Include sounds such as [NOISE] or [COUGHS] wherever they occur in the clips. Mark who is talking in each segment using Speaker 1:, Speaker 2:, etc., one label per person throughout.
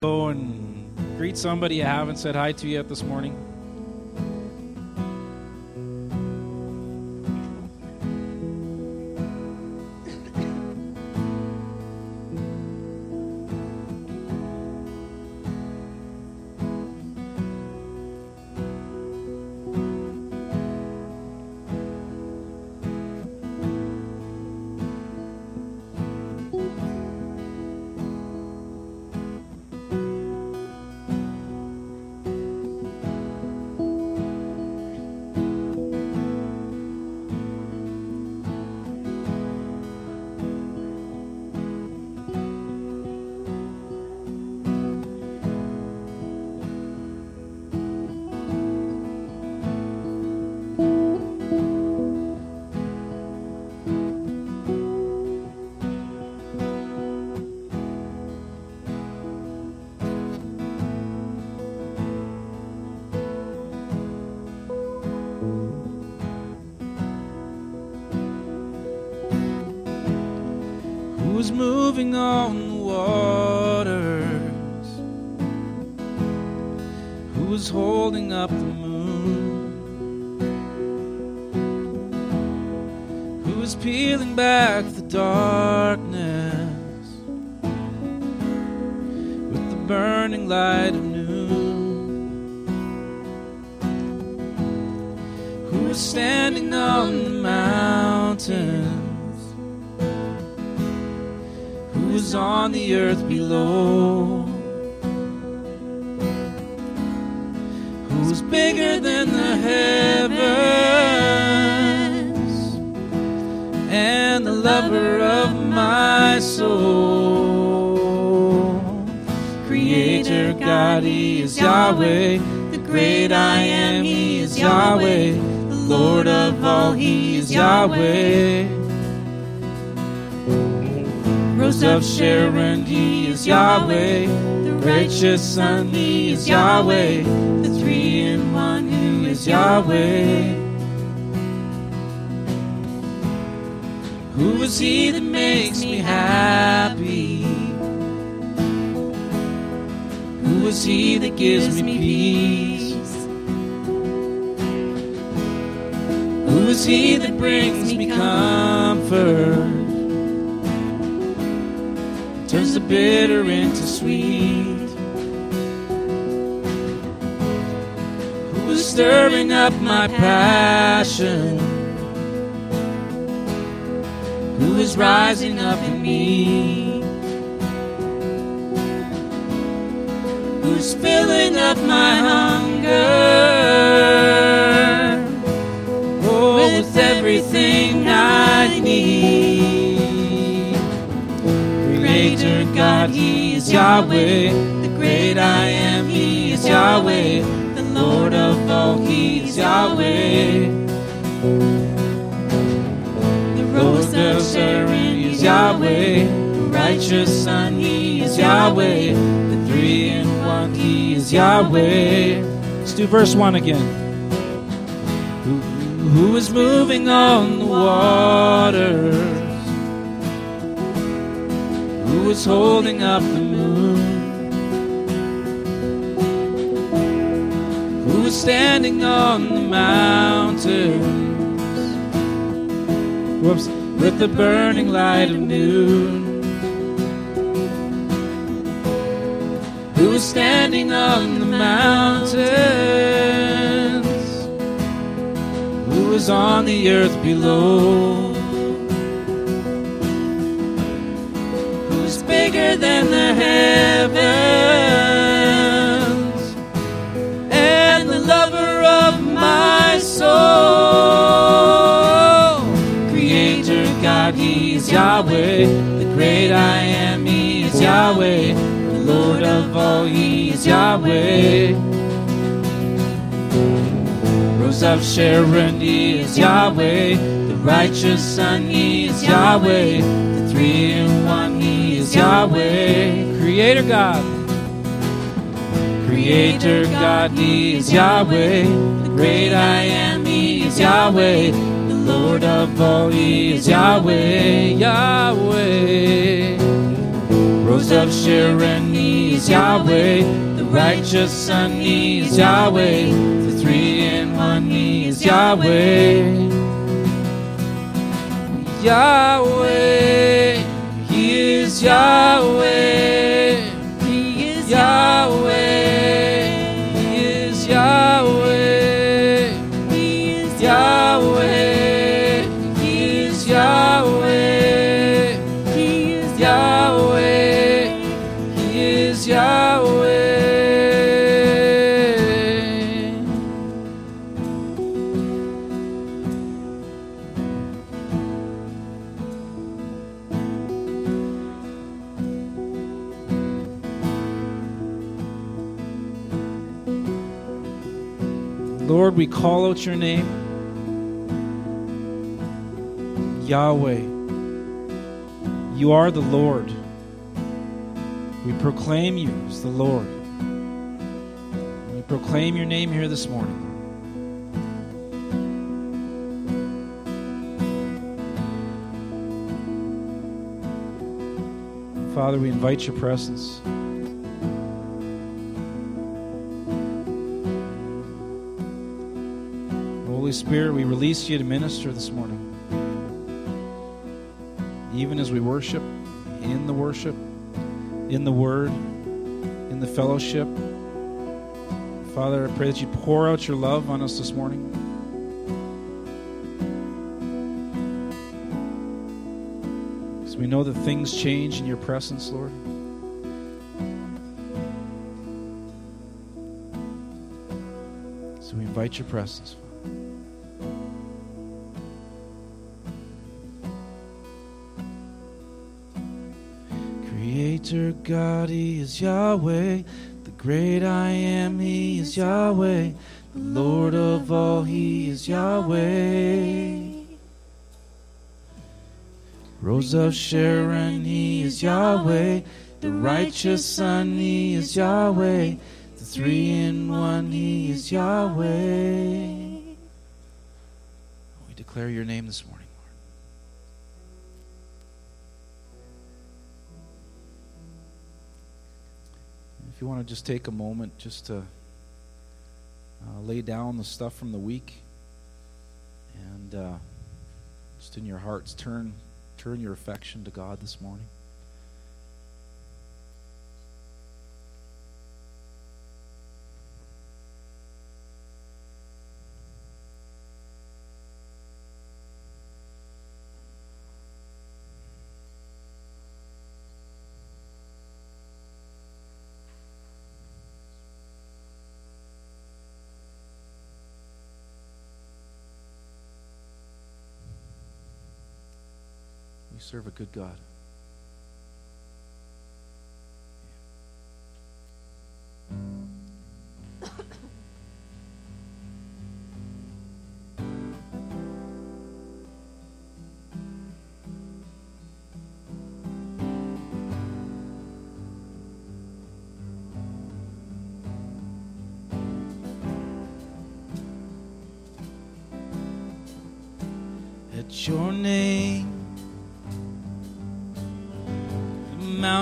Speaker 1: Go and greet somebody you haven't said hi to yet this morning. Yahweh. The great I am, He is Yahweh. The Lord of all, He is Yahweh. The rose of Sharon is Yahweh. The righteous Son, He is Yahweh. The three in one, He is Yahweh. Let's do verse 1 again. Who, who is moving on the waters? Who is holding up the moon? Who is standing on the mountains? Whoops, with the burning light of noon? Who is standing on the mountains? Who is on the earth below? Bigger than the heavens and the lover of my soul. Creator God, He is Yahweh. The great I am, He is Yahweh. The Lord of all, He is Yahweh. Rose of Sharon, He is Yahweh. The righteous Son, He is Yahweh. The three in one, is Yahweh. Creator God. Creator God, He is Yahweh. The great I am, He is Yahweh. The Lord of all, He is Yahweh. Yahweh. Rose of Sharon, He is Yahweh. The righteous Son, He is Yahweh. The three in one, He is Yahweh. Yahweh, is Yahweh.
Speaker 2: He is
Speaker 1: Yahweh, we call out your name. Yahweh, you are the Lord. We proclaim you as the Lord. We proclaim your name here this morning. Father, we invite your presence. Holy Spirit, we release you to minister this morning. Even as we worship, in the worship, in the word, in the fellowship. Father, I pray that you pour out your love on us this morning. Because we know that things change in your presence, Lord. So we invite your presence. Creator God, He is Yahweh. The great I am, He is Yahweh. The Lord of all, He is Yahweh. Rose of Sharon, He is Yahweh. The righteous Son, He is Yahweh. The three in one, He is Yahweh. We declare your name this morning, If you want to just take a moment just to uh, lay down the stuff from the week and uh, just in your hearts turn turn your affection to God this morning. Serve a good God.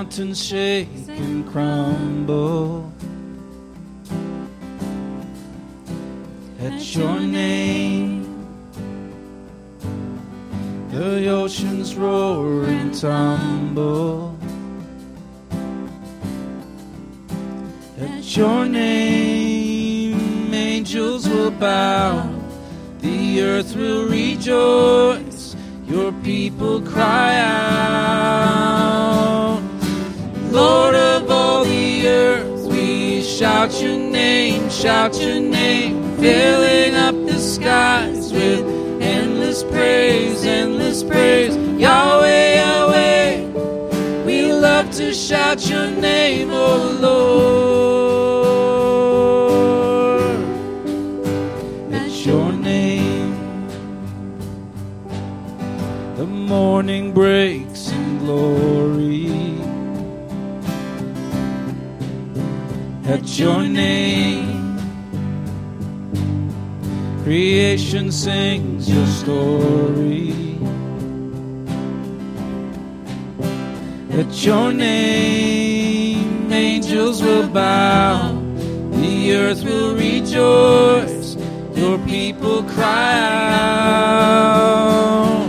Speaker 1: Mountains shake and crumble. At your name, the oceans roar and tumble. At your name, angels will bow, the earth will rejoice, your people cry out. Shout your name, filling up the skies with endless praise, endless praise. Yahweh, Yahweh, we love to shout your name, oh Lord. At your name, the morning breaks in glory. At your name, creation sings your story. At your name, angels will bow, the earth will rejoice, your people cry out.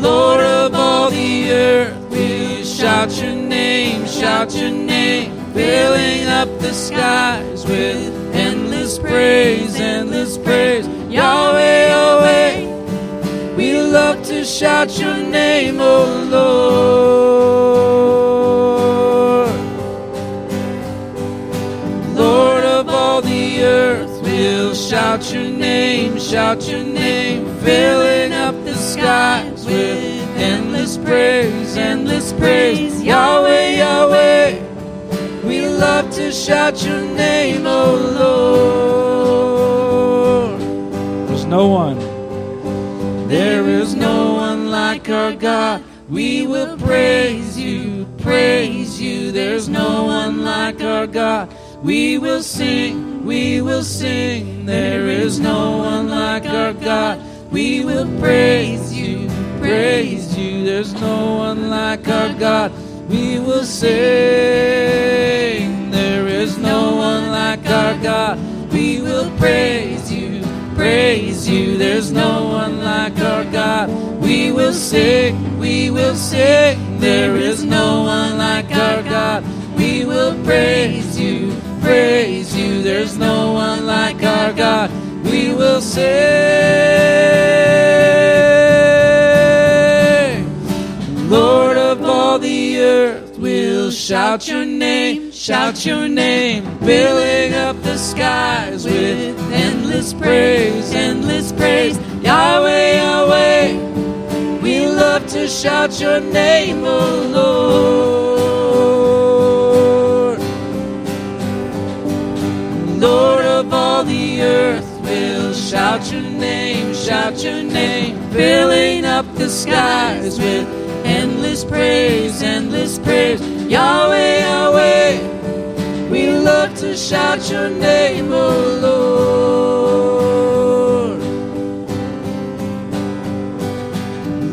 Speaker 1: Lord of all the earth, we shout your name, shout your name, filling up the skies with endless praise, endless praise. Yahweh, Yahweh, we love to shout your name, O Lord. Lord of all the earth, we'll shout your name, shout your name, filling up the skies with endless praise, endless praise. Yahweh, Yahweh, we love to shout your name, O Lord. No one. There is no one like our God. We will praise you, praise you. There's no one like our God. We will sing, we will sing. There is no one like our God. We will praise you, praise you. There's no one like our God. We will sing. There is no one like our God. We will praise praise you. There's no one like our God. We will sing, we will sing. There is no one like our God. We will praise you, praise you. There's no one like our God. We will sing. Lord of all the earth, we'll shout your name, shout your name, filling up the skies with endless praise, endless praise. Yahweh, Yahweh, we love to shout your name, O Lord. Lord of all the earth, we'll shout your name, shout your name, filling up the skies with endless praise, endless praise. Yahweh, Yahweh, we love to shout your name, O Lord.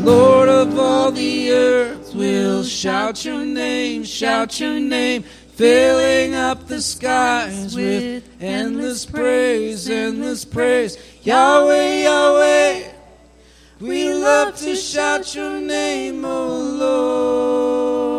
Speaker 1: Lord of all the earth, we'll shout your name, shout your name, filling up the skies with endless praise, endless praise. Yahweh, Yahweh, we love to shout your name, O Lord.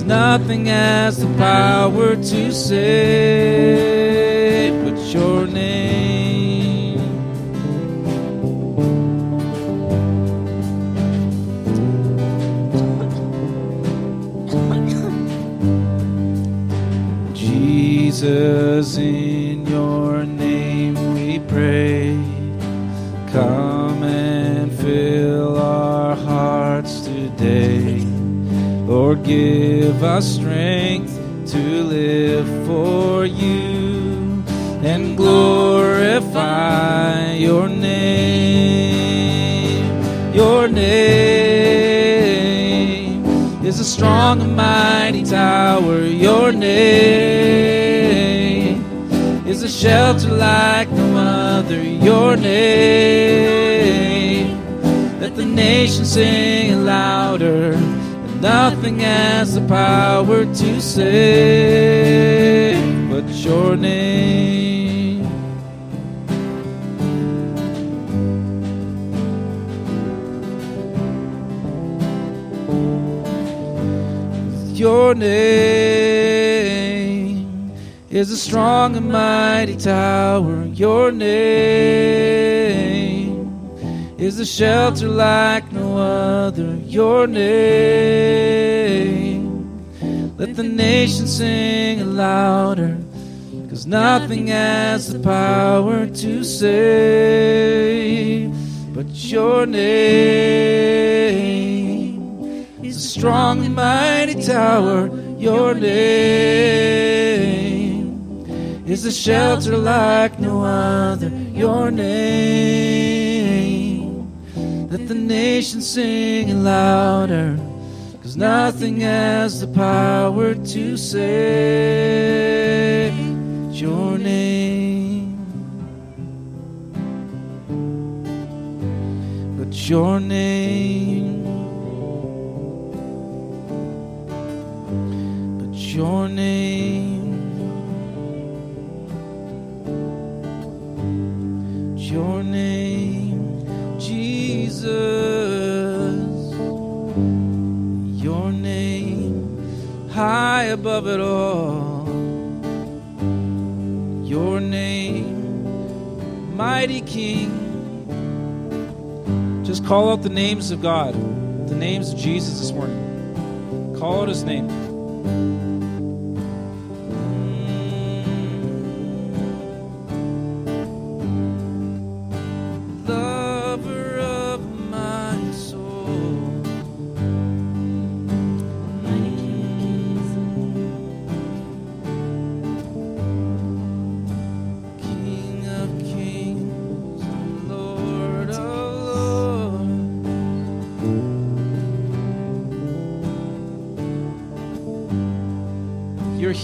Speaker 1: Cause nothing has the power to save but your name. Jesus, Lord, give us strength to live for you and glorify your name. Your name is a strong and mighty tower. Your name is a shelter like no other. Your name, let the nation sing louder. Nothing has the power to save but your name. Your name is a strong and mighty tower. Your name is a shelter like no other. Your name, let the nation sing louder. Cause nothing has the power to save but your name is a strong and mighty tower. Your name is a shelter like no other. Your name, let the nation sing it louder. Cause nothing has the power to save your name. But your name. But your name. High above it all. Your name, mighty King. Just call out the names of God, the names of Jesus this morning. Call out his name.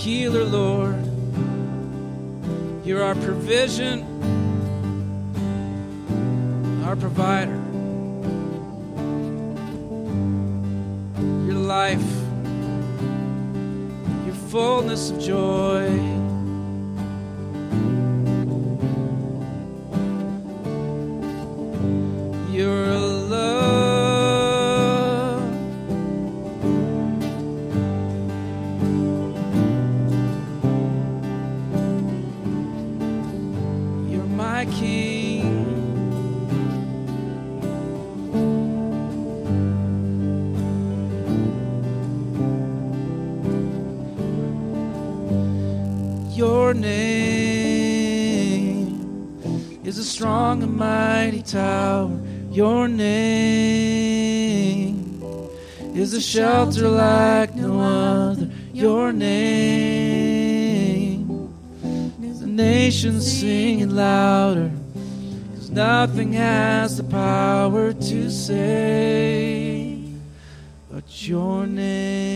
Speaker 1: Healer, Lord. You're our provision, our provider. Your life, your fullness of joy. Shelter like no other. Your name is the nation singing louder. Cause nothing has the power to save but your name.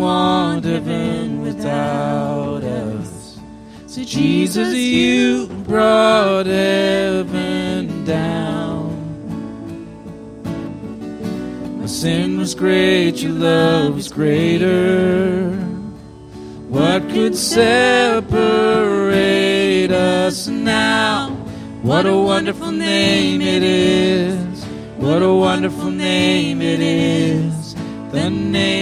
Speaker 1: Heaven without us. So Jesus, you brought heaven down. My sin was great, your love was greater. What could separate us now? What a wonderful name it is. What a wonderful name it is. The name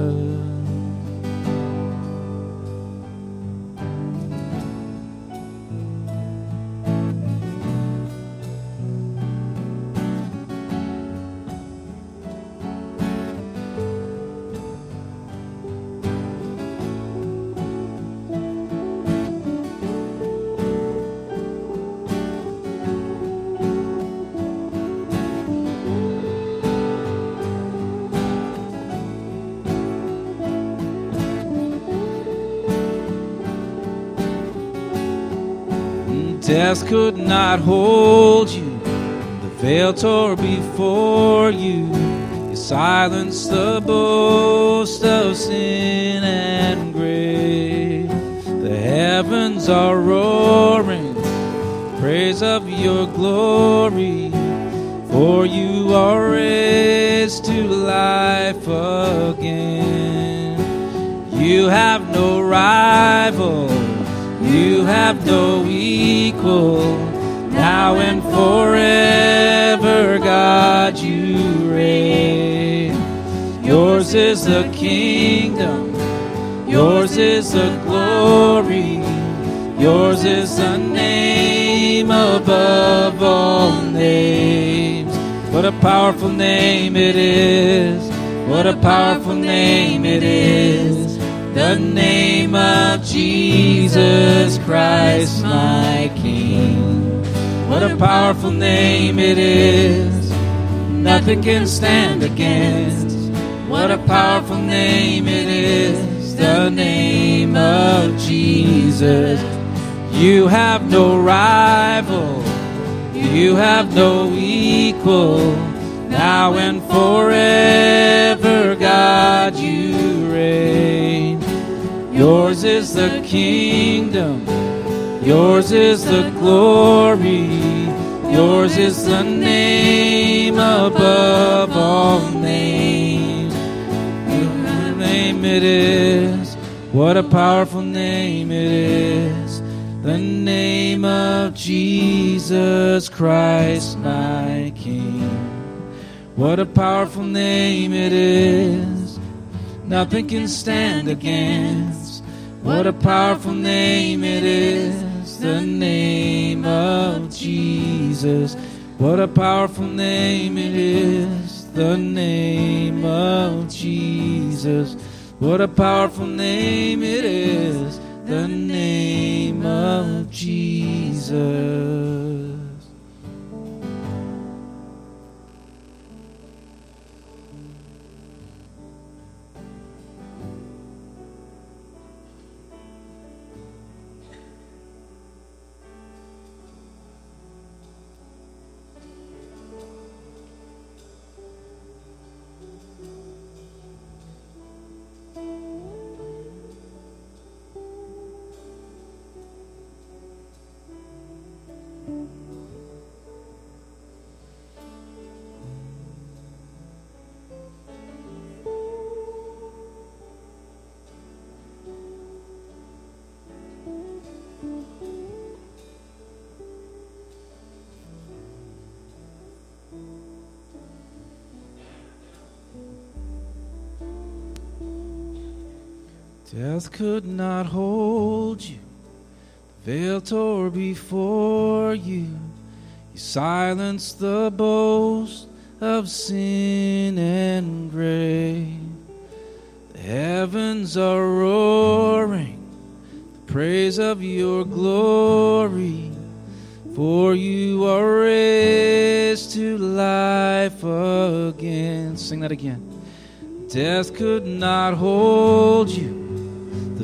Speaker 1: Could not hold you. The veil tore before you. You silenced the boast of sin and grave. The heavens are roaring, praise of your glory. For you are raised to life again. You have no rival. You have no equal. Now and forever, God, you reign. Yours is the kingdom. Yours is the glory. Yours is the name above all names. What a powerful name it is. What a powerful name it is. The name of Jesus Christ, my King. What a powerful name it is. Nothing can stand against. What a powerful name it is. The name of Jesus. You have no rival. You have no equal. Now and forever, God. Yours is the kingdom. Yours is the glory. Yours is the name above all names. Your name it is. What a powerful name it is. The name of Jesus Christ, my King. What a powerful name it is. Nothing can stand against. What a powerful name it is. The name of Jesus. What a powerful name it is. The name of Jesus. What a powerful name it is. The name of Jesus. Death could not hold you, the veil tore before you. You silenced the boast of sin and grave. The heavens are roaring, the praise of your glory. For you are raised to life again. Sing that again. Death could not hold you,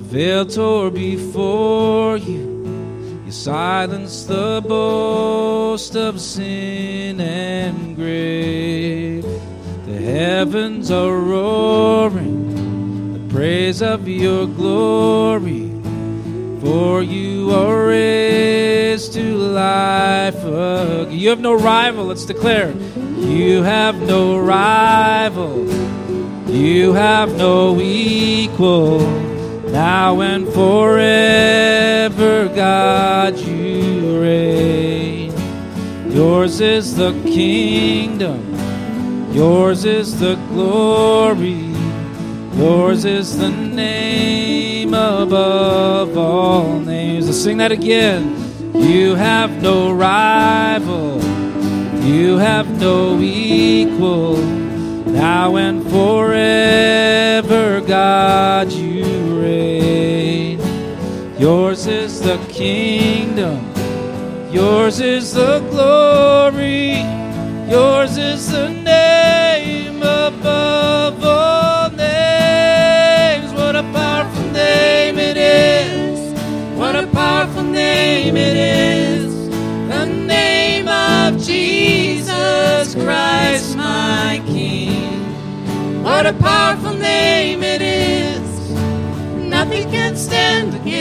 Speaker 1: veil tore before you. You silenced the boast of sin and grave. The heavens are roaring, the praise of your glory. For you are raised to life again. You have no rival, let's declare. You have no rival. You have no equal. Now and forever, God, you reign. Yours is the kingdom. Yours is the glory. Yours is the name above all names. Let's sing that again. You have no rival. You have no equal. Now and forever, God, you. Yours is the kingdom. Yours is the glory. Yours is the name above all names. What a powerful name it is. What a powerful name it is. The name of Jesus Christ, my King. What a powerful name it is. Nothing can stand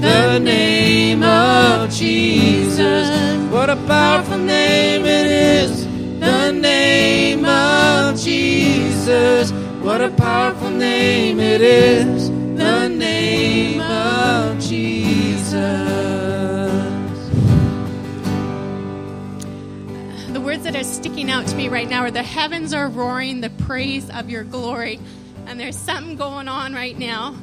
Speaker 1: The name of Jesus. What a powerful name it is. The name of Jesus. What a powerful name it is. The name of Jesus.
Speaker 3: The words that are sticking out to me right now are the heavens are roaring the praise of your glory. And there's something going on right now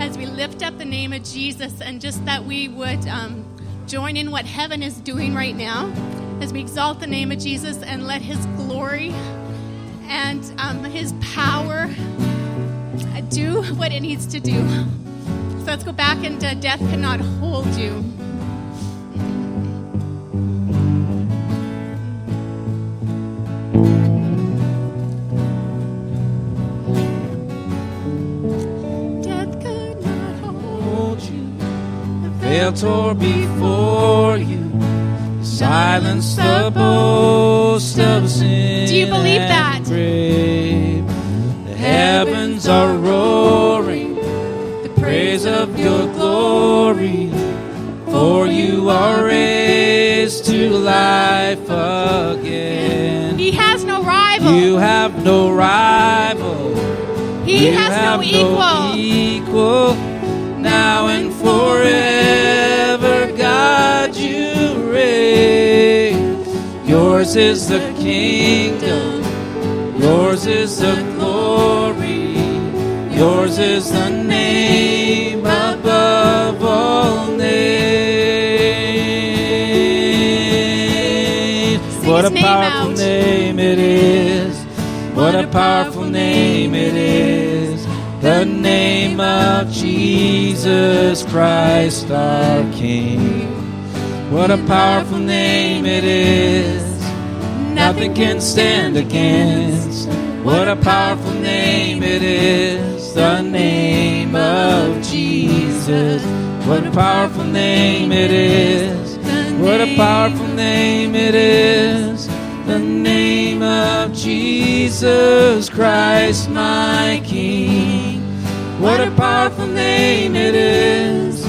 Speaker 3: as we lift up the name of Jesus and just that we would um, join in what heaven is doing right now as we exalt the name of Jesus and let his glory and um, his power uh, do what it needs to do. So let's go back into death cannot hold you.
Speaker 1: Veil tore before you. Silence the boast of sin.
Speaker 3: Do you believe that?
Speaker 1: grave. The heavens are roaring, the praise of your glory. For you are raised to life again.
Speaker 3: He has no rival.
Speaker 1: You have no rival.
Speaker 3: he
Speaker 1: You
Speaker 3: has no equal.
Speaker 1: equal. Now and forever, God, you reign. Yours is the kingdom. Yours is the glory. Yours is the name above all names. What a powerful name it is. What a powerful name it is. The name of Jesus Christ our King. What a powerful name it is. Nothing can stand against. What a powerful name it is. The name of Jesus. What a powerful name it is. What a powerful name it is. The name of Jesus Christ, my King. What a powerful name it is.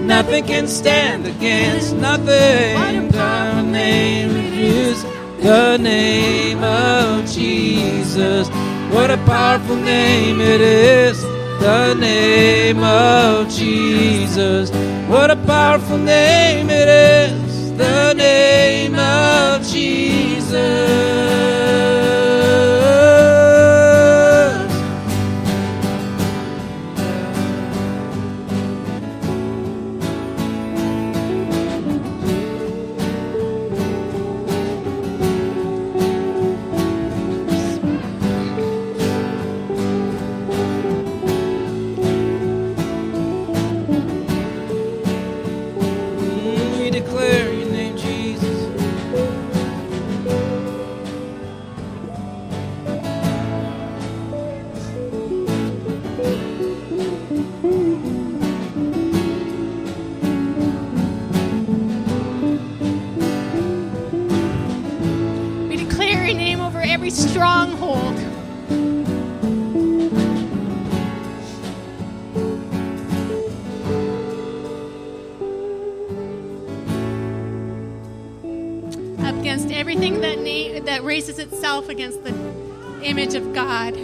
Speaker 1: Nothing can stand against nothing. What The name of Jesus, the name of Jesus. What a powerful name it is. The name of Jesus. What a powerful name it is. The name of Jesus.
Speaker 3: Stronghold. Up against everything that na- that raises itself against the image of God.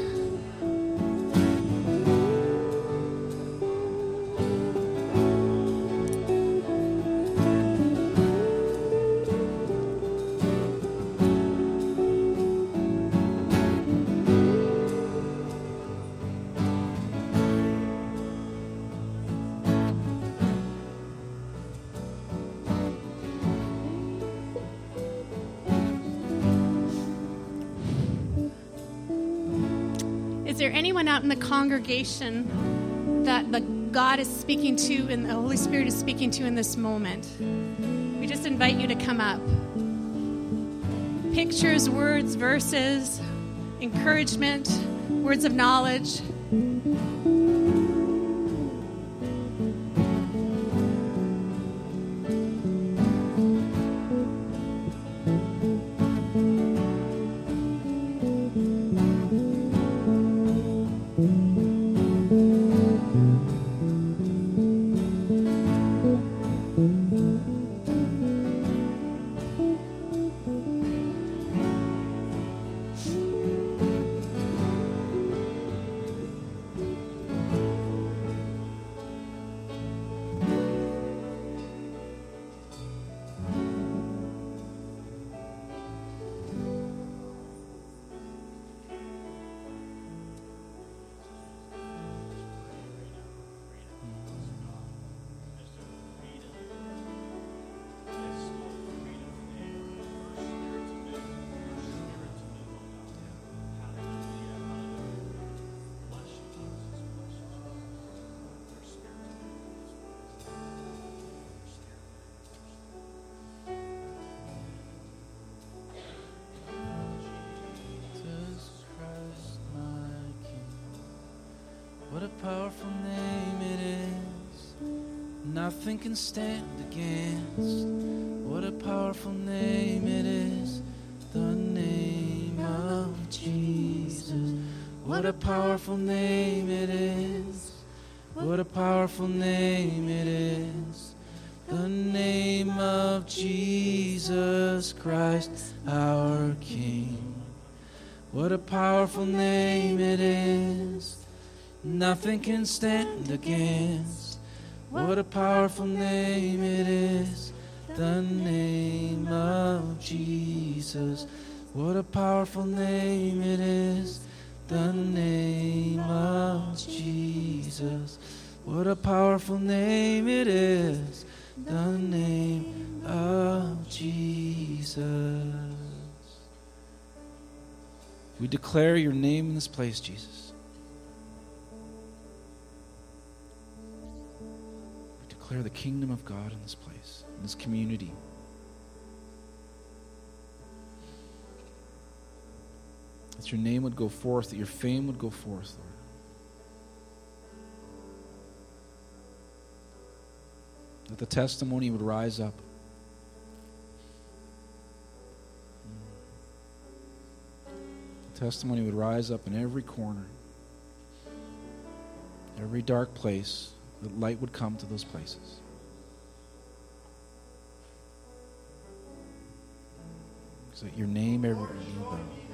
Speaker 3: There anyone out in the congregation that the God is speaking to and the Holy Spirit is speaking to in this moment? We just invite you to come up. Pictures, words, verses, encouragement, words of knowledge.
Speaker 1: Can stand against. What a powerful name it is. The name of Jesus. What a powerful name it is. What a powerful name it is. The name of Jesus Christ, our King. What a powerful name it is. Nothing can stand against. What a powerful name it is. The name of Jesus. What a powerful name it is. The name of Jesus. What a powerful name it is. The name of Jesus. We declare your name in this place, Jesus. Declare the kingdom of God in this place, in this community. That your name would go forth, that your fame would go forth, Lord. That the testimony would rise up. The testimony would rise up in every corner, every dark place, that light would come to those places. So your name every knee
Speaker 4: bows.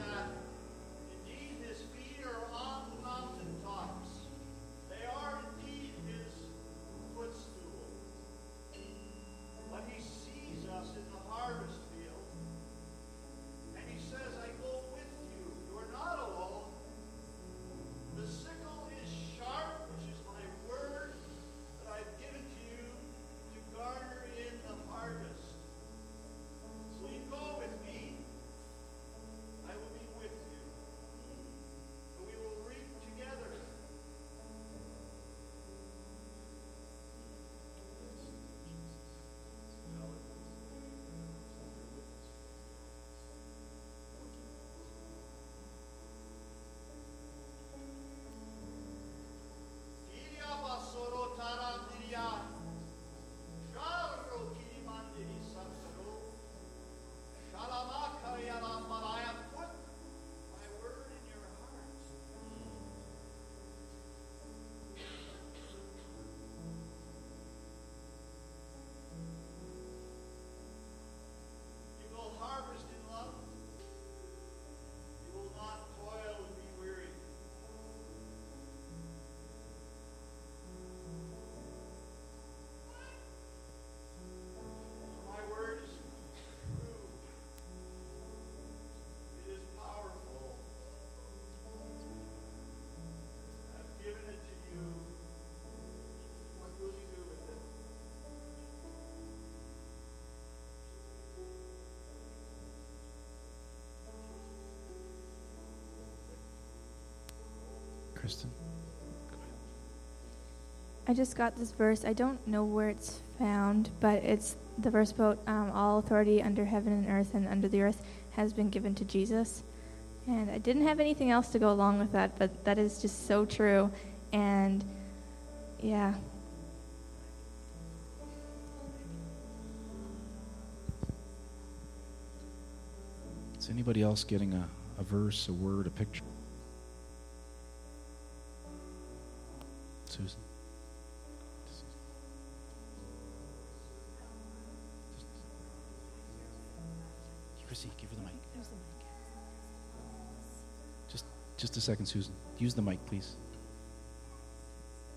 Speaker 1: Kristen?
Speaker 5: I just got this verse. I don't know where it's found, but it's the verse about um, all authority under heaven and earth and under the earth has been given to Jesus. And I didn't have anything else to go along with that, but that is just so true. And yeah,
Speaker 1: Is anybody else getting a, a verse, a word, a picture? Susan? Chrissy, give her the mic. Just, just a second, Susan. Use the mic, please.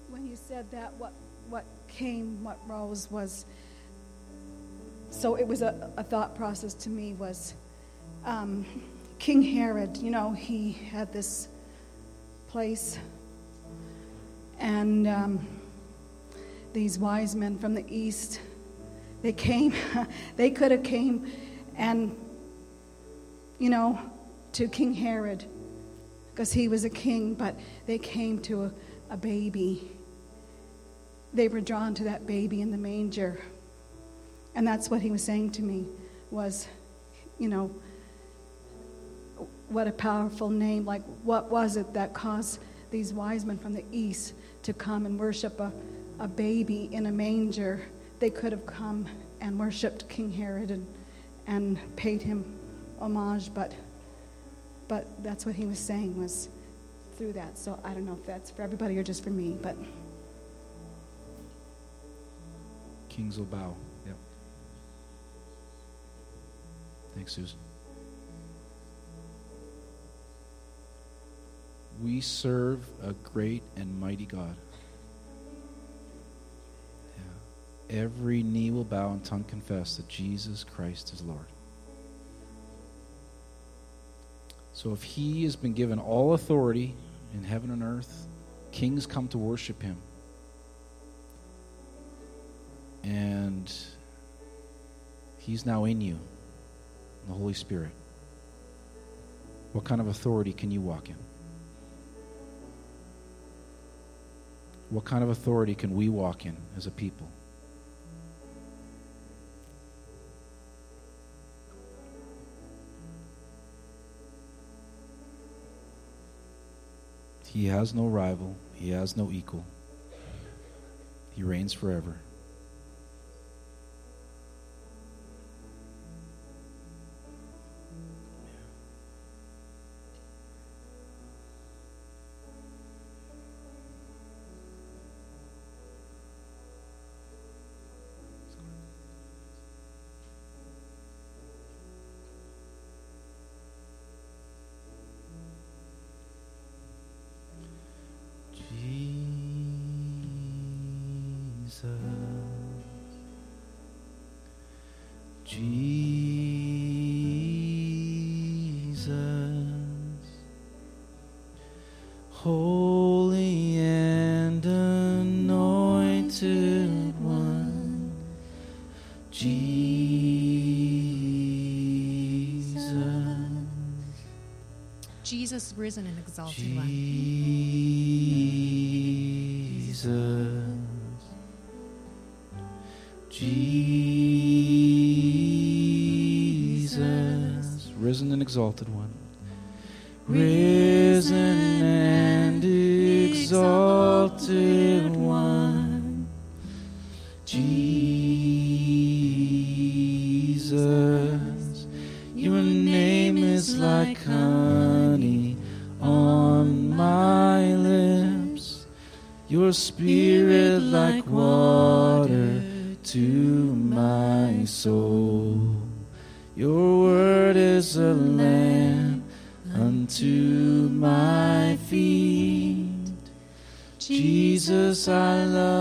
Speaker 6: when you said that, what what came, what rose was. So it was a, a thought process to me was um, King Herod. You know, he had this place, and um, these wise men from the east, they came. [LAUGHS] they could have came, and you know, to King Herod because he was a king, but they came to a, a baby. They were drawn to that baby in the manger. And that's what he was saying to me was, you know, what a powerful name. Like, what was it that caused these wise men from the east to come and worship a, a baby in a manger? They could have come and worshiped King Herod and, and paid him homage, but but that's what he was saying was through that. So I don't know if that's for everybody or just for me, but
Speaker 1: Kings will bow. Yep. Thanks, Susan. We serve a great and mighty God. Yeah. Every knee will bow and tongue confess that Jesus Christ is Lord. So if he has been given all authority in heaven and earth, kings come to worship him. And he's now in you, the Holy Spirit. What kind of authority can you walk in? What kind of authority can we walk in as a people? He has no rival, he has no equal. He reigns forever. Jesus,
Speaker 3: risen and exalted one.
Speaker 1: Jesus, Jesus, risen and exalted one, risen and exalted I love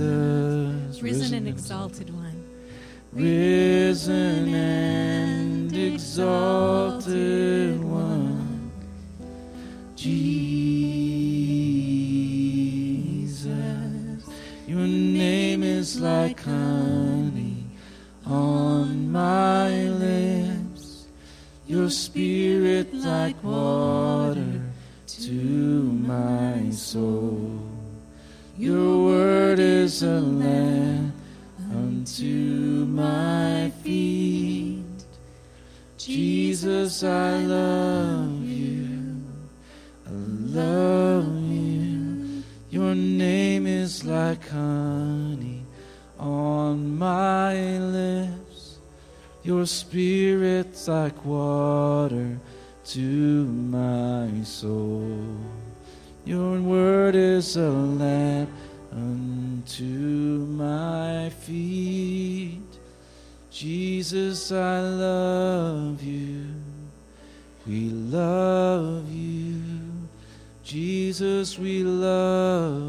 Speaker 1: Jesus,
Speaker 3: Risen and exalted one.
Speaker 1: risen and exalted like water to my soul. Your word is a lamp unto my feet. Jesus, I love you. We love you. Jesus, we love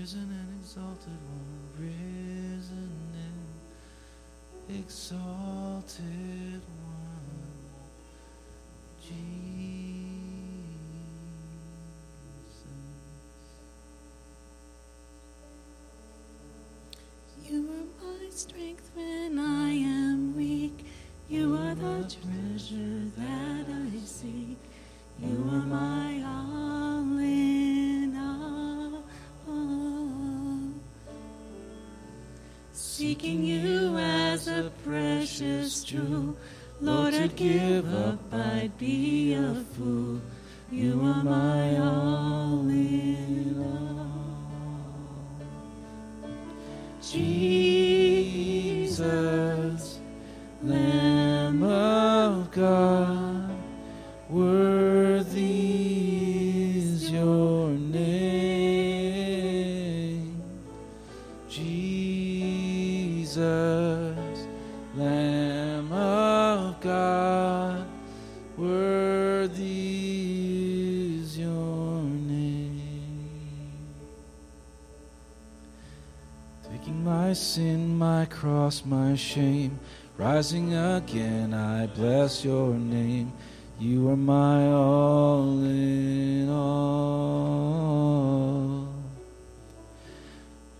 Speaker 1: Risen and exalted one, risen and exalted one, Jesus.
Speaker 7: You are my strength when I am weak. You are the treasure
Speaker 1: cross, my shame, rising again, I bless your name. You are my all in all.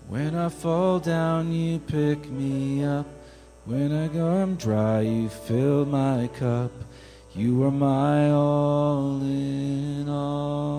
Speaker 1: When I fall down, you pick me up. When I go I'm dry, you fill my cup. You are my all in all.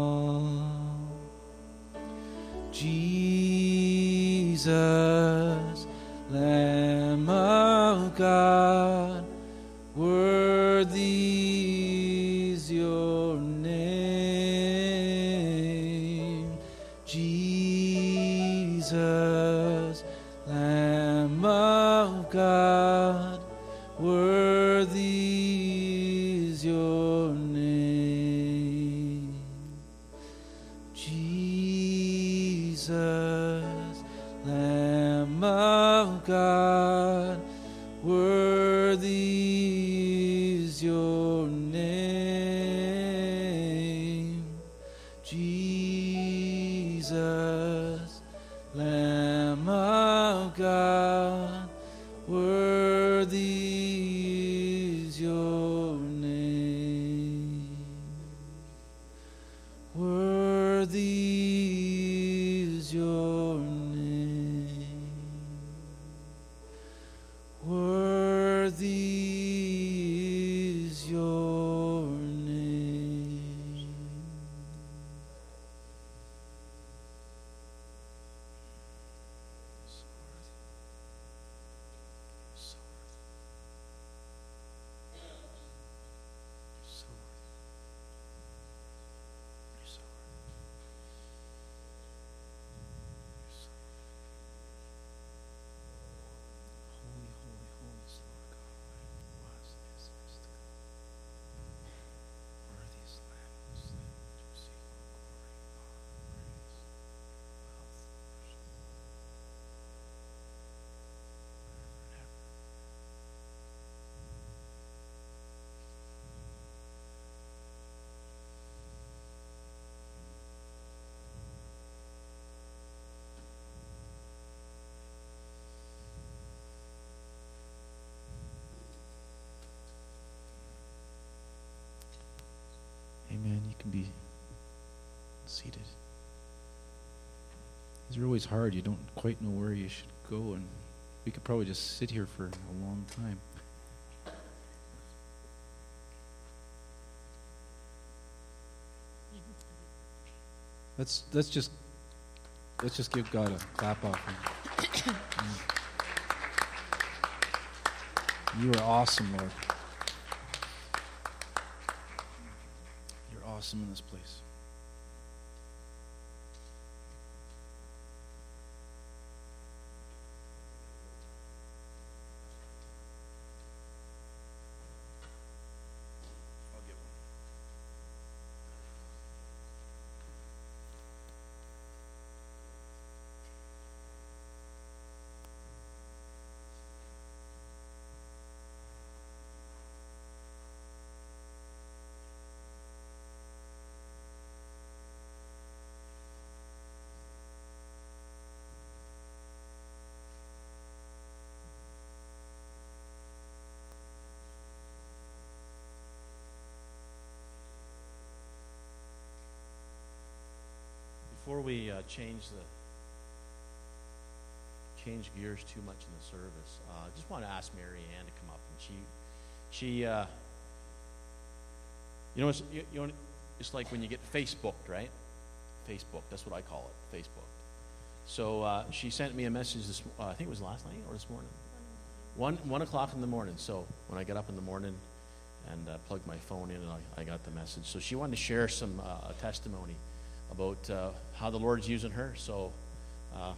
Speaker 1: These are always hard. You don't quite know where you should go, and we could probably just sit here for a long time. Let's let's just let's just give God a clap offering. You are awesome, Lord. You're awesome in this place.
Speaker 8: Before we uh, change the change gears too much in the service, uh, I just want to ask Mary Ann to come up and she she uh, you know it's you, you know it's like when you get Facebooked, right? Facebook, that's what I call it, Facebook. So uh, she sent me a message this uh, I think it was last night or this morning. One, one o'clock in the morning. So when I got up in the morning and uh, plugged my phone in, and I, I got the message. So she wanted to share some uh, testimony about uh, how the Lord's using her. So. Uh,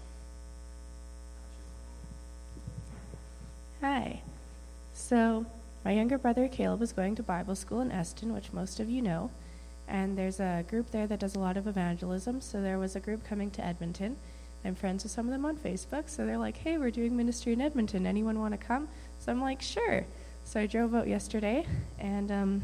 Speaker 9: Hi. So, my younger brother Caleb was going to Bible school in Eston, which most of you know. And there's a group there that does a lot of evangelism. So, there was a group coming to Edmonton. I'm friends with some of them on Facebook. So, they're like, hey, we're doing ministry in Edmonton. Anyone want to come? So, I'm like, sure. So, I drove out yesterday. And um,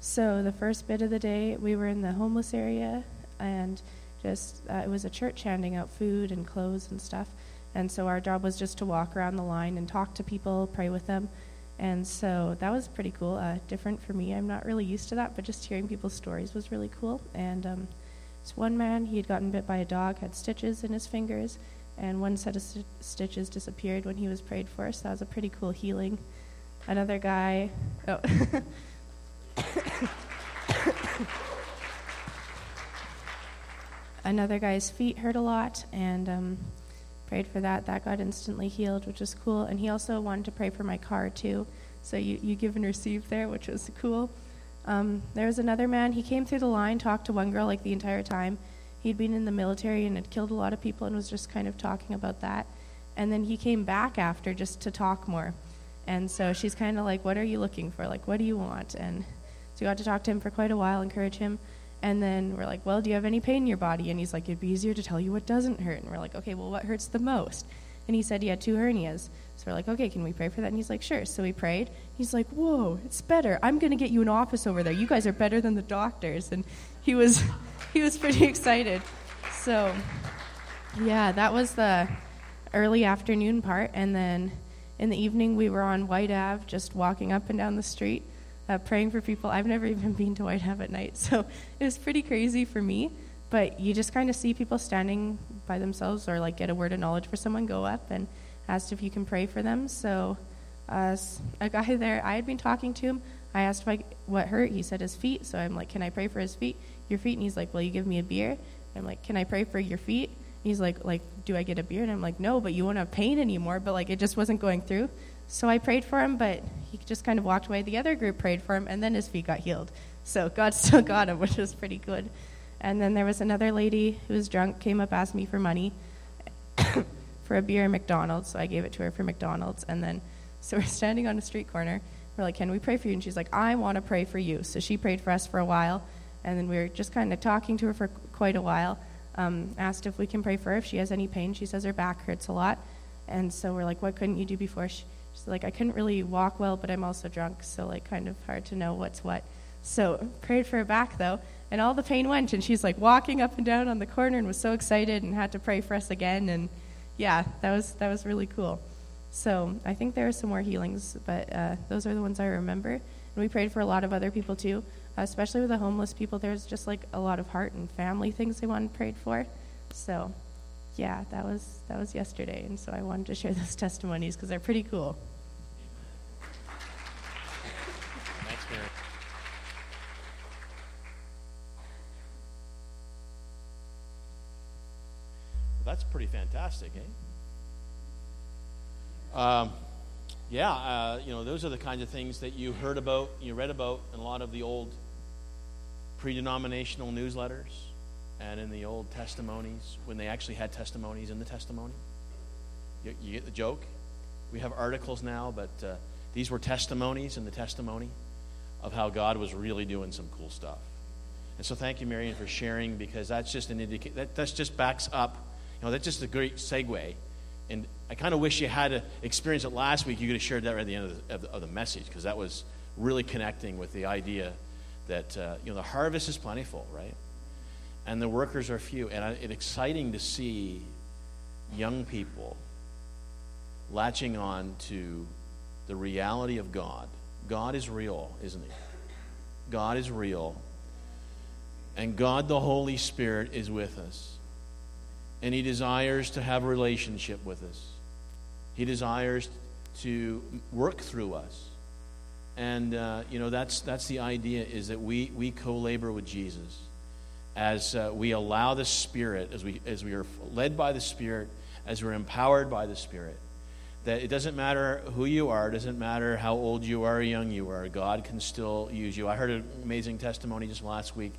Speaker 9: so, the first bit of the day, we were in the homeless area. And just, uh, it was a church handing out food and clothes and stuff. And so our job was just to walk around the line and talk to people, pray with them. And so that was pretty cool, uh, different for me. I'm not really used to that, but just hearing people's stories was really cool. And um, this one man, he had gotten bit by a dog, had stitches in his fingers, and one set of st- stitches disappeared when he was prayed for. So that was a pretty cool healing. Another guy, oh. Another guy's feet hurt a lot, and um, prayed for that. That got instantly healed, which was cool. And he also wanted to pray for my car, too. So you, you give and receive there, which was cool. Um, there was another man. He came through the line, talked to one girl like the entire time. He'd been in the military and had killed a lot of people and was just kind of talking about that. And then he came back after just to talk more. And so she's kind of like, What are you looking for? Like, what do you want? And so we got to talk to him for quite a while, encourage him. And then we're like, well, do you have any pain in your body? And he's like, it'd be easier to tell you what doesn't hurt. And we're like, okay, well, what hurts the most? And he said he had two hernias. So we're like, okay, can we pray for that? And he's like, sure. So we prayed. He's like, whoa, it's better. I'm going to get you an office over there. You guys are better than the doctors. And he was, [LAUGHS] he was pretty excited. So, yeah, that was the early afternoon part. And then in the evening, we were on Whyte Ave, just walking up and down the street uh, praying for people. I've never even been to Whyte Ave at night, so it was pretty crazy for me. But you just kind of see people standing by themselves or like get a word of knowledge for someone, go up and asked if you can pray for them. So uh, a guy [LAUGHS] there, I had been talking to him. I asked if I, what hurt. He said his feet. So I'm like, can I pray for his feet? Your feet? And he's like, will you give me a beer? I'm like, can I pray for your feet? he's like, like, do I get a beer? And I'm like, no, but you won't have pain anymore. But like, it just wasn't going through. So I prayed for him, but he just kind of walked away. The other group prayed for him, and then his feet got healed. So God [LAUGHS] still got him, which was pretty good. And then there was another lady who was drunk, came up, asked me for money [COUGHS] for a beer at McDonald's. So I gave it to her for McDonald's. And then, [LAUGHS] so we're standing on a street corner. We're like, Can we pray for you? And she's like, I want to pray for you. So she prayed for us for a while. And then we were just kind of talking to her for quite a while. Um, asked if we can pray for her if she has any pain. She says her back hurts a lot. And so we're like, What couldn't you do before? She, She's like, I couldn't really walk well, but I'm also drunk, so like kind of hard to know what's what. So prayed for her back though, and all the pain went, and she's like walking up and down on the corner and was so excited and had to pray for us again, and yeah, that was that was really cool. So I think there are some more healings, but uh, those are the ones I remember. And we prayed for a lot of other people too, especially with the homeless people. There's just like a lot of heart and family things they wanted prayed for. So yeah, that was that was yesterday, and so I wanted to share those [LAUGHS] testimonies because they're pretty cool.
Speaker 8: Thanks, Mary. Well, that's pretty fantastic, eh? Um, yeah, uh, you know, those are the kinds of things that you heard about, you read about in a lot of the old pre-denominational newsletters and in the old testimonies when they actually had testimonies in the testimony. You, you get the joke? We have articles now, but uh, these were testimonies in the testimony of how God was really doing some cool stuff. And so thank you, Marion, for sharing because that's just an indication, that that's just backs up, you know, that's just a great segue. And I kind of wish you had to experience it last week. You could have shared that right at the end of the, of the, of the message because that was really connecting with the idea that, uh, you know, the harvest is plentiful, right? And the workers are few. And it's exciting to see young people latching on to the reality of God. God is real, isn't He? God is real. And God, the Holy Spirit, is with us. And He desires to have a relationship with us. He desires to work through us. And, uh, you know, that's, that's the idea is that we, we co labor with Jesus as uh, we allow the Spirit, as we, as we are led by the Spirit, as we're empowered by the Spirit, that it doesn't matter who you are, it doesn't matter how old you are or young you are, God can still use you. I heard an amazing testimony just last week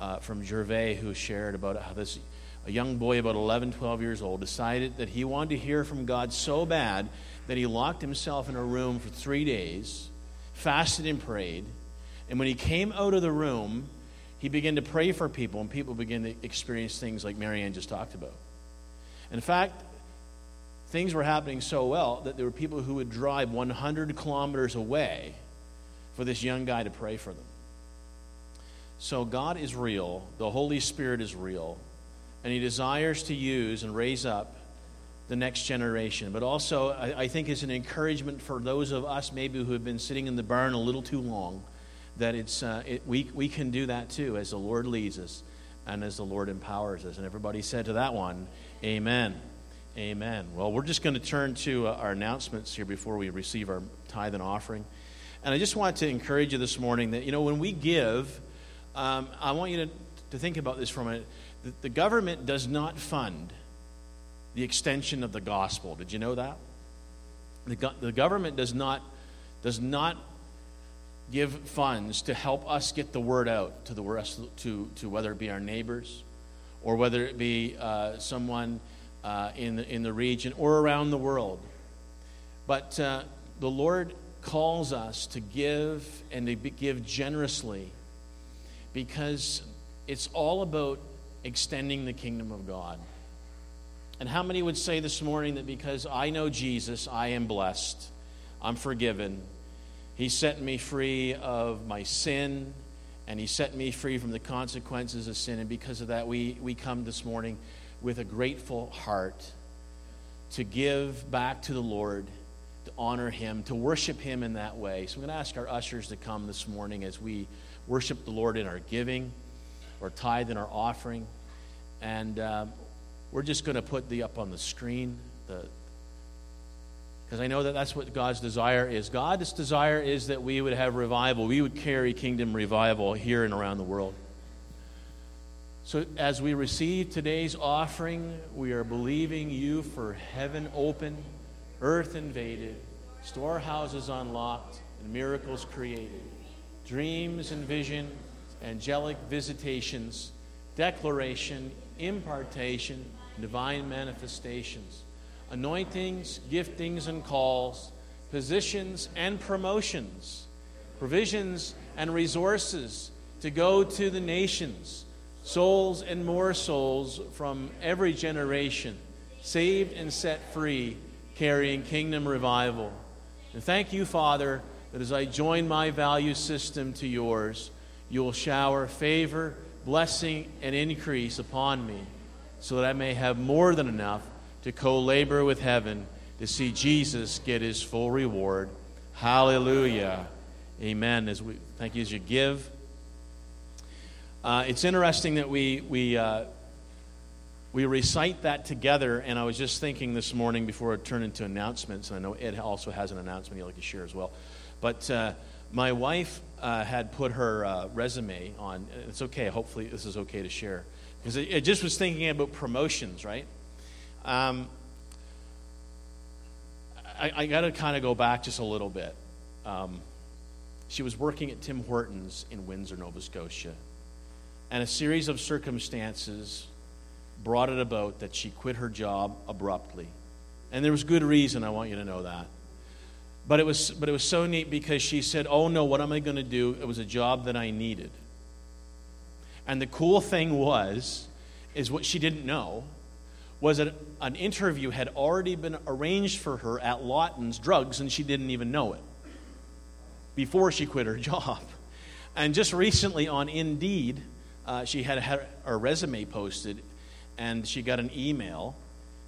Speaker 8: uh, from Gervais who shared about how this a young boy about 11, 12 years old decided that he wanted to hear from God so bad that he locked himself in a room for three days, fasted and prayed. And when he came out of the room, he began to pray for people, and people began to experience things like Marianne just talked about. In fact, things were happening so well that there were people who would drive 100 kilometers away for this young guy to pray for them. So God is real, the Holy Spirit is real, and He desires to use and raise up the next generation. But also, I, I think it's an encouragement for those of us maybe who have been sitting in the barn a little too long that it's, uh, it, we, we can do that too as the Lord leads us and as the Lord empowers us. And everybody said to that one, Amen. Amen. Well, we're just going to turn to uh, our announcements here before we receive our tithe and offering. And I just want to encourage you this morning that, you know, when we give, um, I want you to, to think about this for a minute. The, the government does not fund the extension of the gospel. Did you know that? The, go- the government does not, does not give funds to help us get the word out to the rest, to, to whether it be our neighbors or whether it be uh, someone uh, in, the, in the region or around the world. But uh, the Lord calls us to give and to give generously because it's all about extending the kingdom of God. And how many would say this morning that because I know Jesus, I am blessed, I'm forgiven, He set me free of my sin, and He set me free from the consequences of sin. And because of that, we, we come this morning with a grateful heart to give back to the Lord, to honor Him, to worship Him in that way. So I'm going to ask our ushers to come this morning as we worship the Lord in our giving, our tithe, in our offering. And um, we're just going to put the up on the screen. The because I know that that's what God's desire is. God's desire is that we would have revival. We would carry kingdom revival here and around the world. So, as we receive today's offering, we are believing you for heaven open, earth invaded, storehouses unlocked, and miracles created, dreams and vision, angelic visitations, declaration, impartation, divine manifestations, anointings, giftings, and calls, positions and promotions, provisions and resources to go to the nations souls and more souls from every generation, saved and set free, carrying kingdom revival. And thank you, Father, that as I join my value system to yours, you will shower favor, blessing, and increase upon me, so that I may have more than enough to co labor with heaven to see Jesus get his full reward. Hallelujah. Amen. As we thank you as you give. Uh, it's interesting that we, we, uh, we recite that together, and I was just thinking this morning before I turn into announcements, and I know Ed also has an announcement he'd like to share as well. But uh, my wife uh, had put her uh, resume on. It's okay, hopefully, this is okay to share. Because it just was thinking about promotions, right? Um, I, I got to kind of go back just a little bit. Um, she was working at Tim Hortons in Windsor, Nova Scotia and a series of circumstances brought it about that she quit her job abruptly. And there was good reason, I want you to know that. But it was, but it was so neat because she said, Oh no, what am I going to do? It was a job that I needed. And the cool thing was, is what she didn't know, was that an interview had already been arranged for her at Lawton's Drugs, and she didn't even know it before she quit her [LAUGHS] job. And just recently on Indeed, uh, she had her, her resume posted, and she got an email.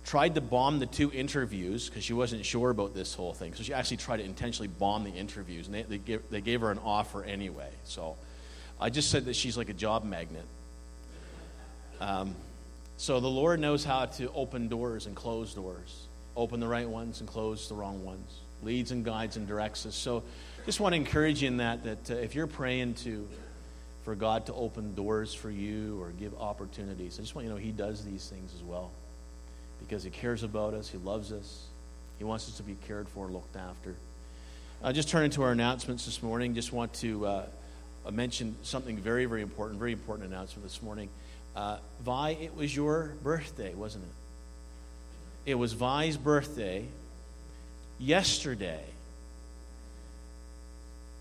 Speaker 8: Tried to bomb the two interviews because she wasn't sure about this whole thing. So she actually tried to intentionally bomb the interviews, and they, they, gave, they gave her an offer anyway. So I just said that she's like a job magnet. Um, so the Lord knows how to open doors and close doors, open the right ones and close the wrong ones, leads and guides and directs us. So just want to encourage you in that, that uh, if you're praying to for God to open doors for you or give opportunities. I just want you to know He does these things as well because He cares about us, He loves us, He wants us to be cared for, looked after. Uh, just turning to our announcements this morning, just want to uh, mention something very, very important, very important announcement this morning. Uh, Vi, it was your birthday, wasn't it? It was Vi's birthday yesterday.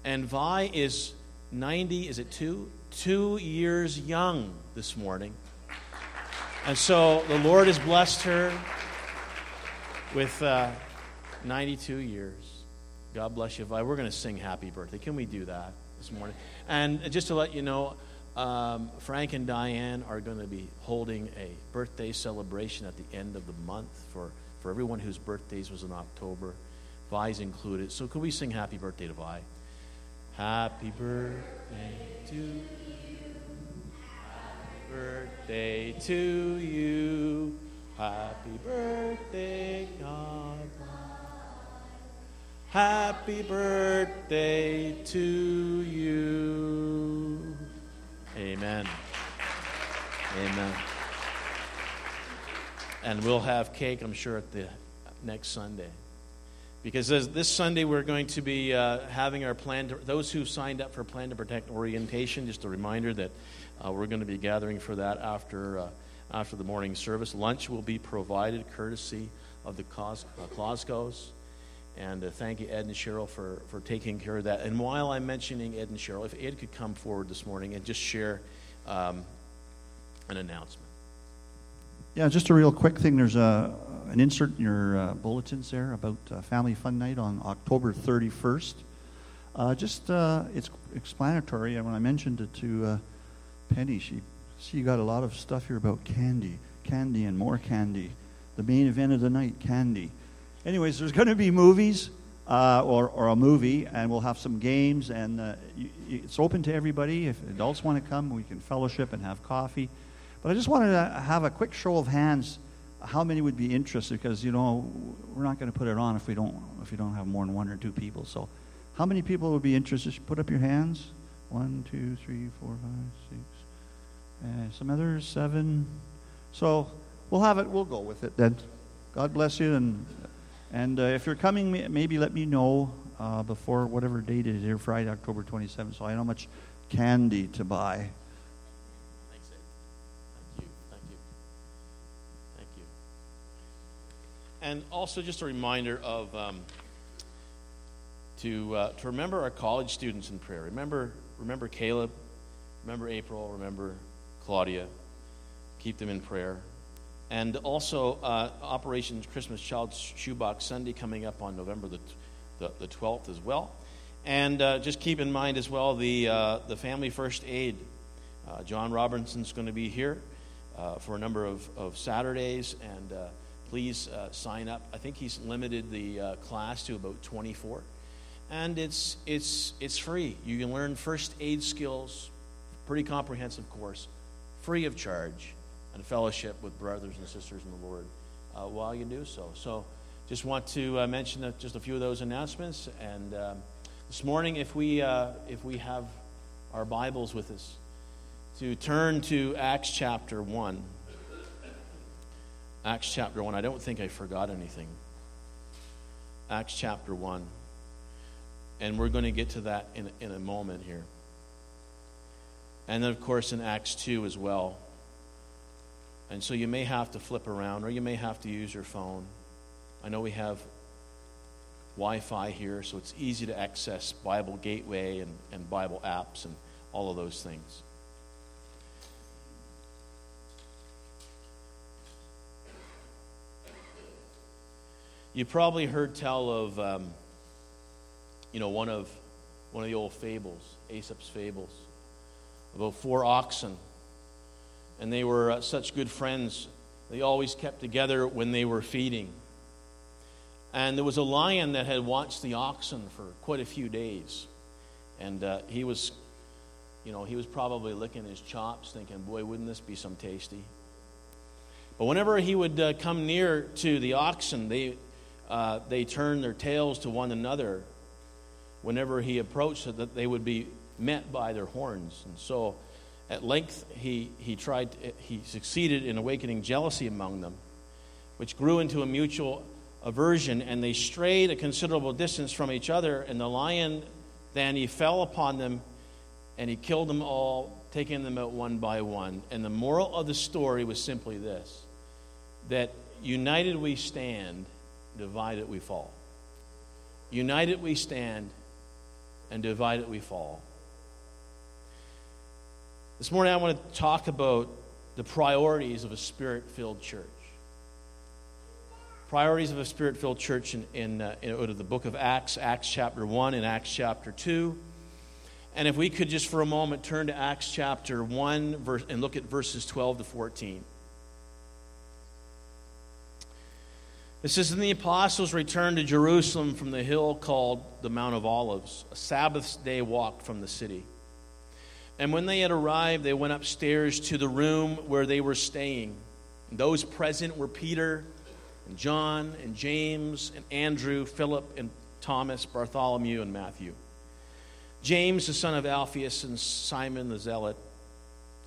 Speaker 8: And Vi is 90, is it two? Two years young this morning. And so the Lord has blessed her with uh, 92 years. God bless you, Vi. We're going to sing happy birthday. Can we do that this morning? And just to let you know, um, Frank and Diane are going to be holding a birthday celebration at the end of the month for, for everyone whose birthdays was in October. Vi's included. So could we sing happy birthday to Vi? Happy birthday to you. Happy birthday to you. Happy birthday, God. Happy birthday to you. Amen. Amen. And we'll have cake, I'm sure, at the next Sunday. Because this, this Sunday we're going to be uh, having our plan, to, those who signed up for Plan to Protect orientation, just a reminder that uh, we're going to be gathering for that after, uh, after the morning service. Lunch will be provided courtesy of the Cos- uh. And uh, thank you, Ed and Cheryl, for, for taking care of that. And while I'm mentioning Ed and Cheryl, if Ed could come forward this morning and just share um, an announcement.
Speaker 10: Yeah, just a real quick thing. There's a, an insert in your uh, bulletins there about uh, Family Fun Night on October 31st. Uh, just, uh, it's explanatory. And when I mentioned it to uh, Penny, she, she got a lot of stuff here about candy, candy and more candy. The main event of the night, candy. Anyways, there's going to be movies uh, or, or a movie, and we'll have some games, and uh, it's open to everybody. If adults want to come, we can fellowship and have coffee. But I just wanted to have a quick show of hands. How many would be interested? Because you know we're not going to put it on if we don't if you don't have more than one or two people. So, how many people would be interested? Put up your hands. One, two, three, four, five, six. Uh, some others, seven. So we'll have it. We'll go with it then. God bless you, and and uh, if you're coming, maybe let me know uh, before whatever date it is here, Friday, October 27th, so I know how much candy to buy.
Speaker 8: Thanks, Ed. Thank you. Thank you. Thank you. And also, just a reminder of um, to uh, to remember our college students in prayer. Remember, remember Caleb. Remember April. Remember Claudia. Keep them in prayer. And also, uh, Operation Christmas Child Shoebox Sunday coming up on November the, the, the 12th as well. And uh, just keep in mind as well the, uh, the Family First Aid. Uh, John Robinson's going to be here uh, for a number of, of Saturdays, and uh, please sign up. I think he's limited the class to about 24. And it's, it's, it's free. You can learn first aid skills, pretty comprehensive course, free of charge and fellowship with brothers and sisters in the Lord uh, while you do so. So, just want to uh, mention just a few of those announcements. And um, this morning, if we uh, if we have our Bibles with us, to turn to Acts chapter one. Acts chapter one. I don't think I forgot anything. Acts chapter one. And we're going to get to that in, in a moment here. And then, of course, in Acts 2 as well. And so you may have to flip around or you may have to use your phone. I know we have Wi Fi here, so it's easy to access Bible Gateway and, and Bible apps and all of those things. You probably heard tell of, um, you know, one of one of the old fables, Aesop's fables, about four oxen and they were uh, such good friends. They always kept together when they were feeding. And there was a lion that had watched the oxen for quite a few days. And uh, he was, you know, he was probably licking his chops, thinking, boy, wouldn't this be some tasty? But whenever he would uh, come near to the oxen, they, uh, they turned their tails to one another. Whenever he approached, so that they would be met by their horns. And so at length, he, he, tried, he succeeded in awakening jealousy among them, which grew into a mutual aversion, and they strayed a considerable distance from each other. And the lion then he fell upon them, and he killed them all, taking them out one by one. And the moral of the story was simply this: that united we stand, divided we fall. United we stand, and divided we fall. This morning, I want to talk about the priorities of a spirit filled church. Priorities of a spirit filled church in, in, uh, in, out of the book of Acts, Acts chapter 1 and Acts chapter 2. And if we could just for a moment turn to Acts chapter 1 verse, and look at verses 12 to 14. It says, And the apostles returned to Jerusalem from the hill called the Mount of Olives, a Sabbath day walk from the city. And when they had arrived, they went upstairs to the room where they were staying. And those present were Peter and John and James and Andrew, Philip and Thomas, Bartholomew and Matthew. James, the son of Alphaeus, and Simon the Zealot,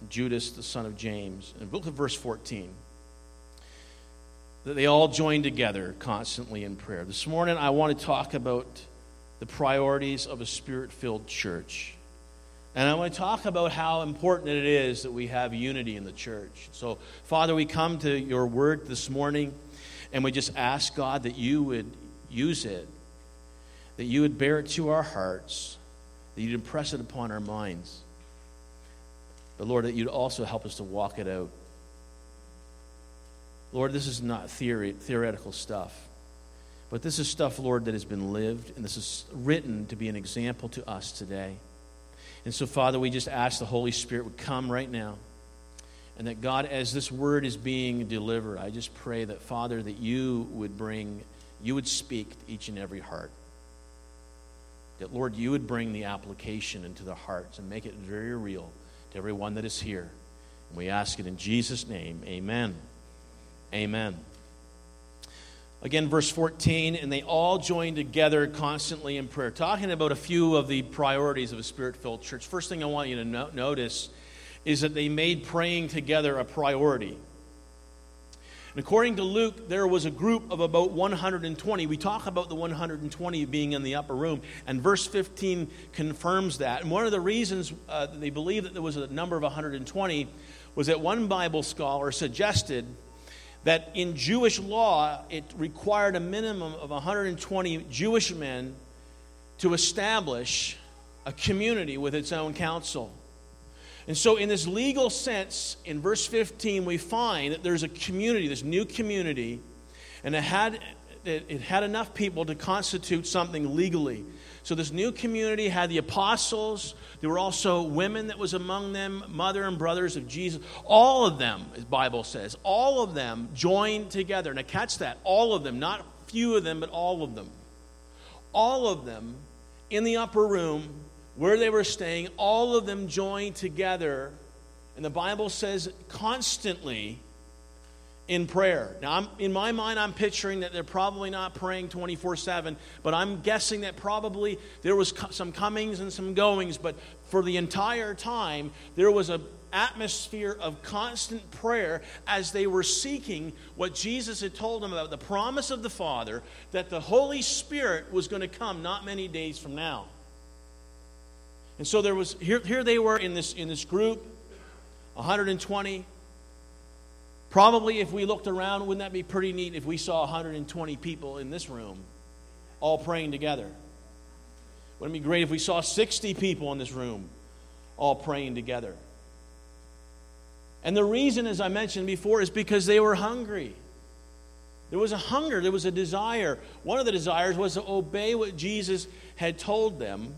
Speaker 8: Judas, the son of James. And look at verse 14 that they all joined together constantly in prayer. This morning, I want to talk about the priorities of a spirit filled church. And I want to talk about how important it is that we have unity in the church. So, Father, we come to your word this morning and we just ask God that you would use it, that you would bear it to our hearts, that you'd impress it upon our minds. But, Lord, that you'd also help us to walk it out. Lord, this is not theory, theoretical stuff. But this is stuff, Lord, that has been lived, and this is written to be an example to us today. And so, Father, we just ask the Holy Spirit would come right now. And that, God, as this word is being delivered, I just pray that, Father, that you would bring, you would speak to each and every heart. That, Lord, you would bring the application into the hearts and make it very real to everyone that is here. And we ask it in Jesus' name. Amen. Amen. Again, verse 14, and they all joined together constantly in prayer. Talking about a few of the priorities of a spirit filled church. First thing I want you to no- notice is that they made praying together a priority. And according to Luke, there was a group of about 120. We talk about the 120 being in the upper room, and verse 15 confirms that. And one of the reasons uh, they believe that there was a number of 120 was that one Bible scholar suggested that in Jewish law, it required a minimum of 120 Jewish men to establish a community with its own council. And so, in this legal sense, in verse 15, we find that there's a community, this new community, and it had, it had enough people to constitute something legally. So, this new community had the apostles. There were also women that was among them, mother and brothers of Jesus. All of them, as the Bible says, all of them joined together. Now, catch that. All of them, not few of them, but all of them. All of them in the upper room where they were staying, all of them joined together. And the Bible says constantly in prayer. Now, I'm, in my mind, I'm picturing that they're probably not praying 24 7, but I'm guessing that probably there was co- some comings and some goings, but for the entire time, there was an atmosphere of constant prayer as they were seeking what Jesus had told them about the promise of the Father that the Holy Spirit was going to come not many days from now. And so there was here, here they were in this in this group, 120. Probably if we looked around, wouldn't that be pretty neat if we saw 120 people in this room all praying together? Wouldn't it be great if we saw 60 people in this room all praying together? And the reason, as I mentioned before, is because they were hungry. There was a hunger, there was a desire. One of the desires was to obey what Jesus had told them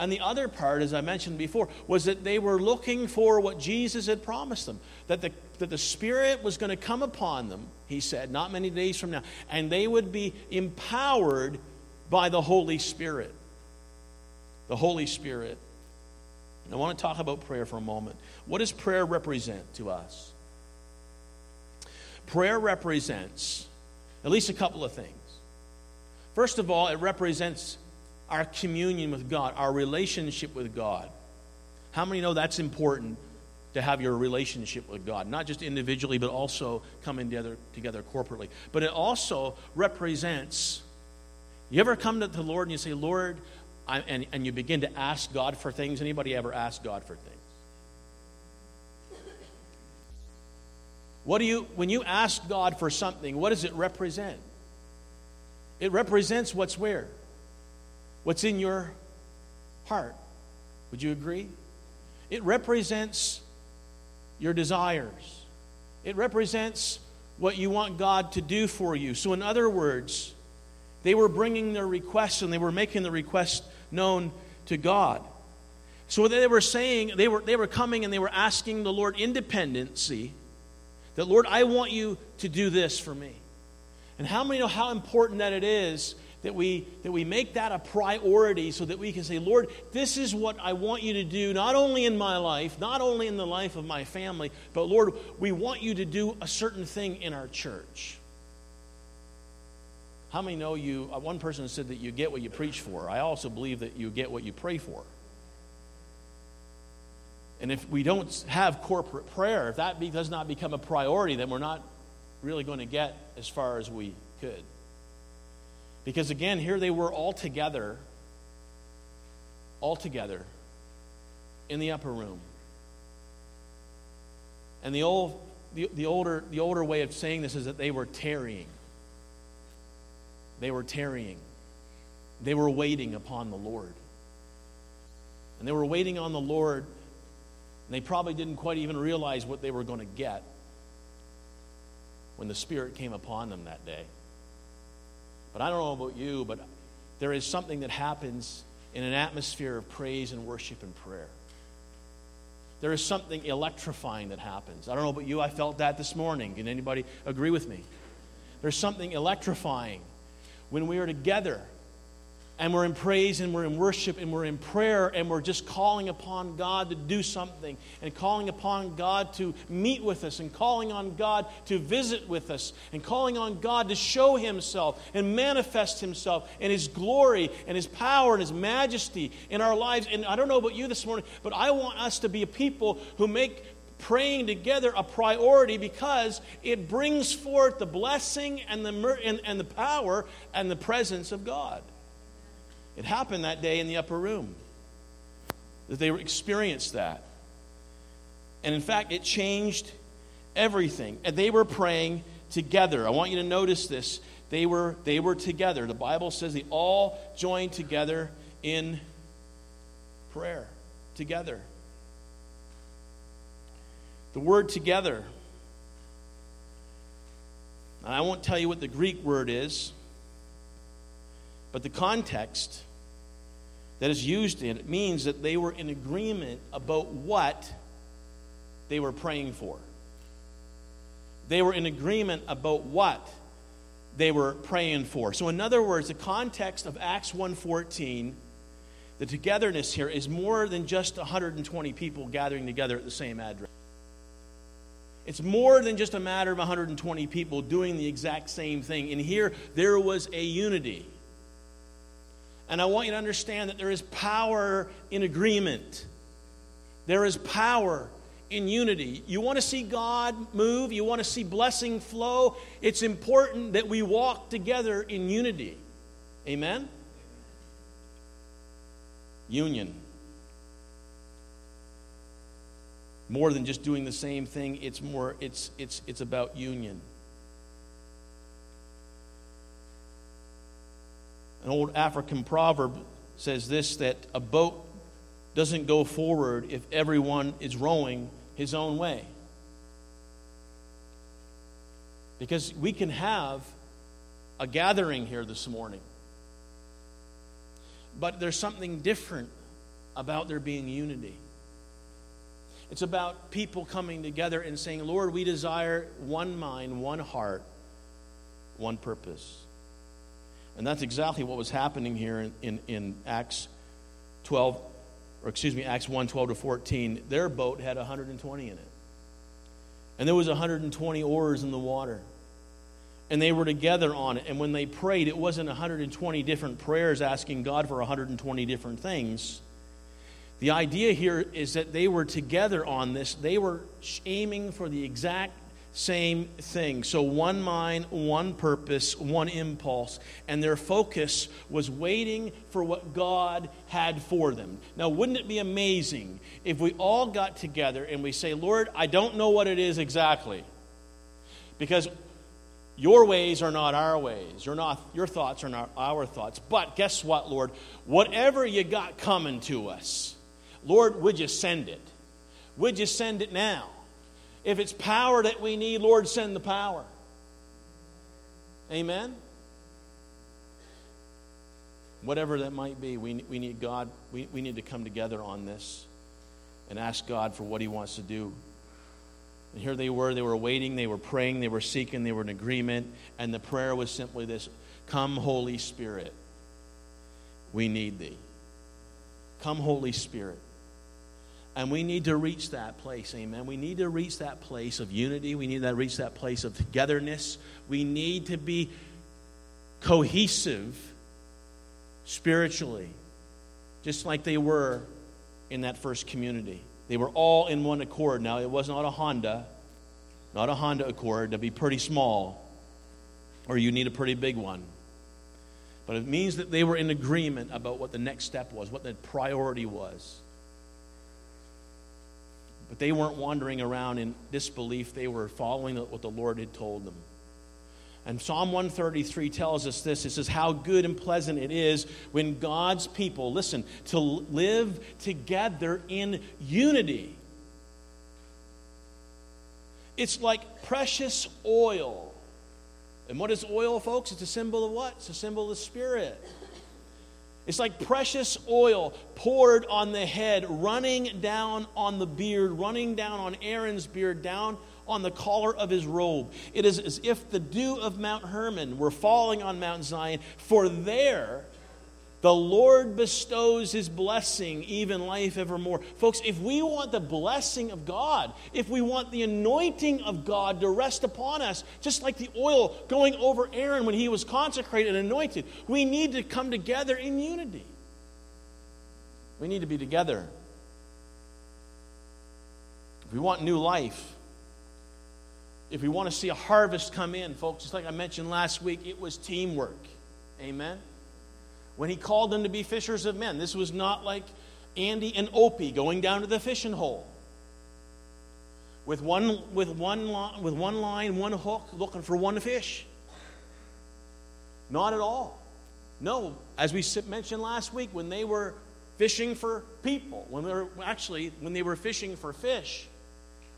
Speaker 8: and the other part, as I mentioned before, was that they were looking for what Jesus had promised them that the, that the Spirit was going to come upon them, he said, not many days from now, and they would be empowered by the Holy Spirit. The Holy Spirit. I want to talk about prayer for a moment. What does prayer represent to us? Prayer represents at least a couple of things. First of all, it represents our communion with God, our relationship with God. How many know that's important to have your relationship with God, not just individually, but also coming together, together corporately. But it also represents. You ever come to the Lord and you say, Lord, I, and, and you begin to ask God for things? Anybody ever ask God for things? What do you, when you ask God for something, what does it represent? It represents what's where? What's in your heart. Would you agree? It represents your desires. It represents what you want God to do for you. So, in other words, they were bringing their requests and they were making the request known to God. So, they were saying, they were, they were coming and they were asking the Lord independency that, Lord, I want you to do this for me. And how many know how important that it is that we, that we make that a priority so that we can say, Lord, this is what I want you to do, not only in my life, not only in the life of my family, but Lord, we want you to do a certain thing in our church. How many know you? uh, One person said that you get what you preach for. I also believe that you get what you pray for. And if we don't have corporate prayer, if that be, does not become a priority, then we're not really going to get as far as we could. Because again, here they were all together, all together in the upper room. And the old the, the older the older way of saying this is that they were tarrying. They were tarrying. They were waiting upon the Lord. And they were waiting on the Lord, and they probably didn't quite even realize what they were going to get when the Spirit came upon them that day. But I don't know about you, but there is something that happens in an atmosphere of praise and worship and prayer. There is something electrifying that happens. I don't know about you, I felt that this morning. Can anybody agree with me? There's something electrifying when we are together and we're in praise and we're in worship and we're in prayer and we're just calling upon God to do something and calling upon God to meet with us and calling on God to visit with us and calling on God to show Himself and manifest Himself and His glory and His power and His majesty in our lives. And I don't know about you this morning, but I want us to be a people who make praying together a priority because it brings forth the blessing and the, and, and the power and the presence of God. It happened that day in the upper room that they experienced that. And in fact, it changed everything. And they were praying together. I want you to notice this. They were, they were together. The Bible says they all joined together in prayer. Together. The word together. And I won't tell you what the Greek word is, but the context that is used in it means that they were in agreement about what they were praying for. They were in agreement about what they were praying for. So in other words, the context of Acts 1:14, the togetherness here is more than just 120 people gathering together at the same address. It's more than just a matter of 120 people doing the exact same thing. And here there was a unity. And I want you to understand that there is power in agreement. There is power in unity. You want to see God move, you want to see blessing flow. It's important that we walk together in unity. Amen? Union. More than just doing the same thing, it's more it's it's it's about union. An old African proverb says this that a boat doesn't go forward if everyone is rowing his own way. Because we can have a gathering here this morning, but there's something different about there being unity. It's about people coming together and saying, Lord, we desire one mind, one heart, one purpose. And that's exactly what was happening here in, in, in, Acts 12, or excuse me, Acts 1 12 to 14. Their boat had 120 in it. And there was 120 oars in the water. And they were together on it. And when they prayed, it wasn't 120 different prayers asking God for 120 different things. The idea here is that they were together on this. They were aiming for the exact same thing. So, one mind, one purpose, one impulse. And their focus was waiting for what God had for them. Now, wouldn't it be amazing if we all got together and we say, Lord, I don't know what it is exactly? Because your ways are not our ways. Your, not, your thoughts are not our thoughts. But guess what, Lord? Whatever you got coming to us, Lord, would you send it? Would you send it now? If it's power that we need, Lord, send the power. Amen? Whatever that might be, we, we need God, we, we need to come together on this and ask God for what He wants to do. And here they were, they were waiting, they were praying, they were seeking, they were in agreement, and the prayer was simply this Come, Holy Spirit, we need Thee. Come, Holy Spirit. And we need to reach that place, amen. We need to reach that place of unity. We need to reach that place of togetherness. We need to be cohesive spiritually, just like they were in that first community. They were all in one accord. Now, it was not a Honda, not a Honda Accord. That'd be pretty small, or you need a pretty big one. But it means that they were in agreement about what the next step was, what the priority was. But they weren't wandering around in disbelief. They were following what the Lord had told them. And Psalm 133 tells us this it says, How good and pleasant it is when God's people, listen, to live together in unity. It's like precious oil. And what is oil, folks? It's a symbol of what? It's a symbol of the Spirit. It's like precious oil poured on the head, running down on the beard, running down on Aaron's beard, down on the collar of his robe. It is as if the dew of Mount Hermon were falling on Mount Zion, for there the Lord bestows his blessing, even life evermore. Folks, if we want the blessing of God, if we want the anointing of God to rest upon us, just like the oil going over Aaron when he was consecrated and anointed, we need to come together in unity. We need to be together. If we want new life, if we want to see a harvest come in, folks, just like I mentioned last week, it was teamwork. Amen when he called them to be fishers of men. This was not like Andy and Opie going down to the fishing hole with one, with one, with one line, one hook, looking for one fish. Not at all. No, as we mentioned last week, when they were fishing for people, when they were actually when they were fishing for fish,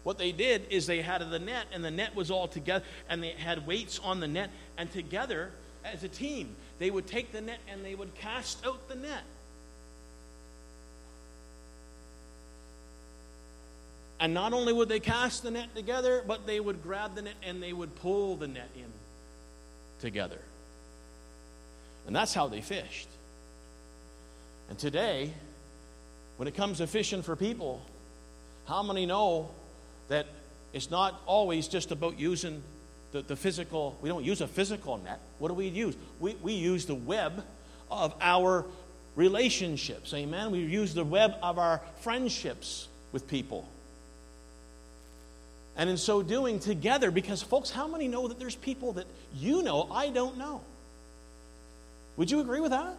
Speaker 8: what they did is they had the net, and the net was all together, and they had weights on the net, and together as a team, they would take the net and they would cast out the net. And not only would they cast the net together, but they would grab the net and they would pull the net in together. And that's how they fished. And today, when it comes to fishing for people, how many know that it's not always just about using the, the physical, we don't use a physical net. What do we use? We, we use the web of our relationships. Amen. We use the web of our friendships with people. And in so doing, together, because folks, how many know that there's people that you know I don't know? Would you agree with that?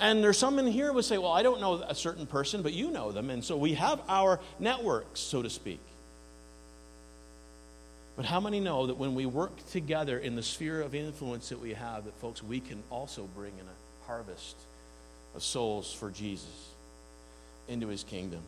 Speaker 8: And there's some in here who would say, Well, I don't know a certain person, but you know them. And so we have our networks, so to speak. But how many know that when we work together in the sphere of influence that we have, that folks, we can also bring in a harvest of souls for Jesus into his kingdom?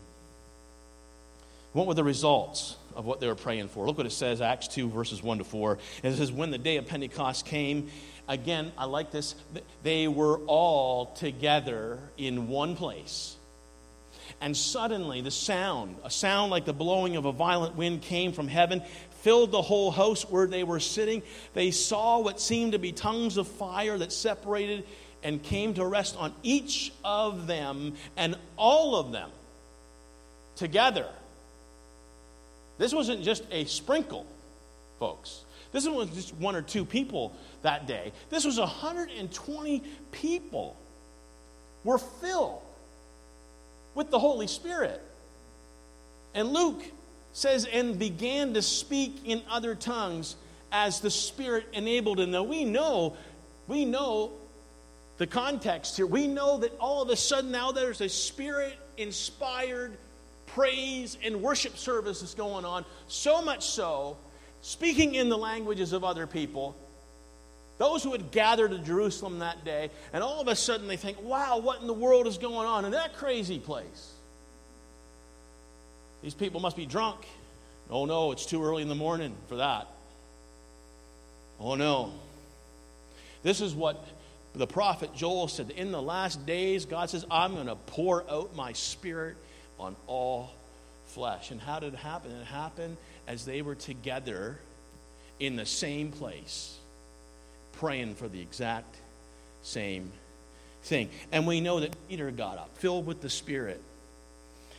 Speaker 8: What were the results of what they were praying for? Look what it says, Acts 2, verses 1 to 4. It says, When the day of Pentecost came, again, I like this, they were all together in one place. And suddenly, the sound, a sound like the blowing of a violent wind, came from heaven, filled the whole house where they were sitting. They saw what seemed to be tongues of fire that separated and came to rest on each of them, and all of them together. This wasn't just a sprinkle, folks. This wasn't just one or two people that day. This was 120 people were filled with the Holy Spirit. And Luke says, and began to speak in other tongues as the Spirit enabled him. Now we know, we know the context here. We know that all of a sudden now there's a Spirit inspired praise and worship service that's going on. So much so, speaking in the languages of other people, those who had gathered to Jerusalem that day, and all of a sudden they think, wow, what in the world is going on in that crazy place? These people must be drunk. Oh no, it's too early in the morning for that. Oh no. This is what the prophet Joel said. In the last days, God says, I'm going to pour out my spirit on all flesh. And how did it happen? It happened as they were together in the same place, praying for the exact same thing. And we know that Peter got up, filled with the Spirit.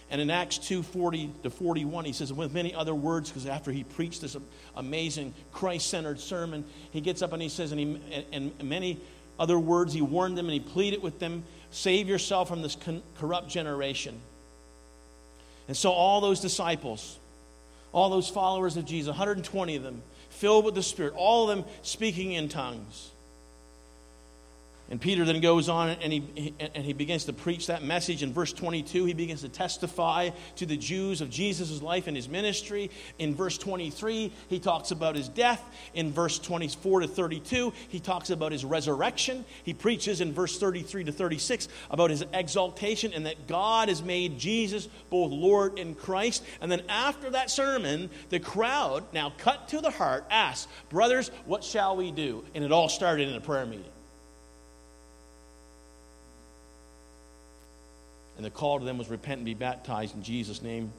Speaker 8: And in Acts 2 40 to 41, he says, with many other words, because after he preached this amazing Christ centered sermon, he gets up and he says, and, he, and many other words, he warned them and he pleaded with them, save yourself from this corrupt generation. And so, all those disciples, all those followers of Jesus, 120 of them, filled with the Spirit, all of them speaking in tongues. And Peter then goes on and he, and he begins to preach that message. In verse 22, he begins to testify to the Jews of Jesus' life and his ministry. In verse 23, he talks about his death. In verse 24 to 32, he talks about his resurrection. He preaches in verse 33 to 36 about his exaltation and that God has made Jesus both Lord and Christ. And then after that sermon, the crowd, now cut to the heart, asks, Brothers, what shall we do? And it all started in a prayer meeting. And the call to them was repent and be baptized in Jesus' name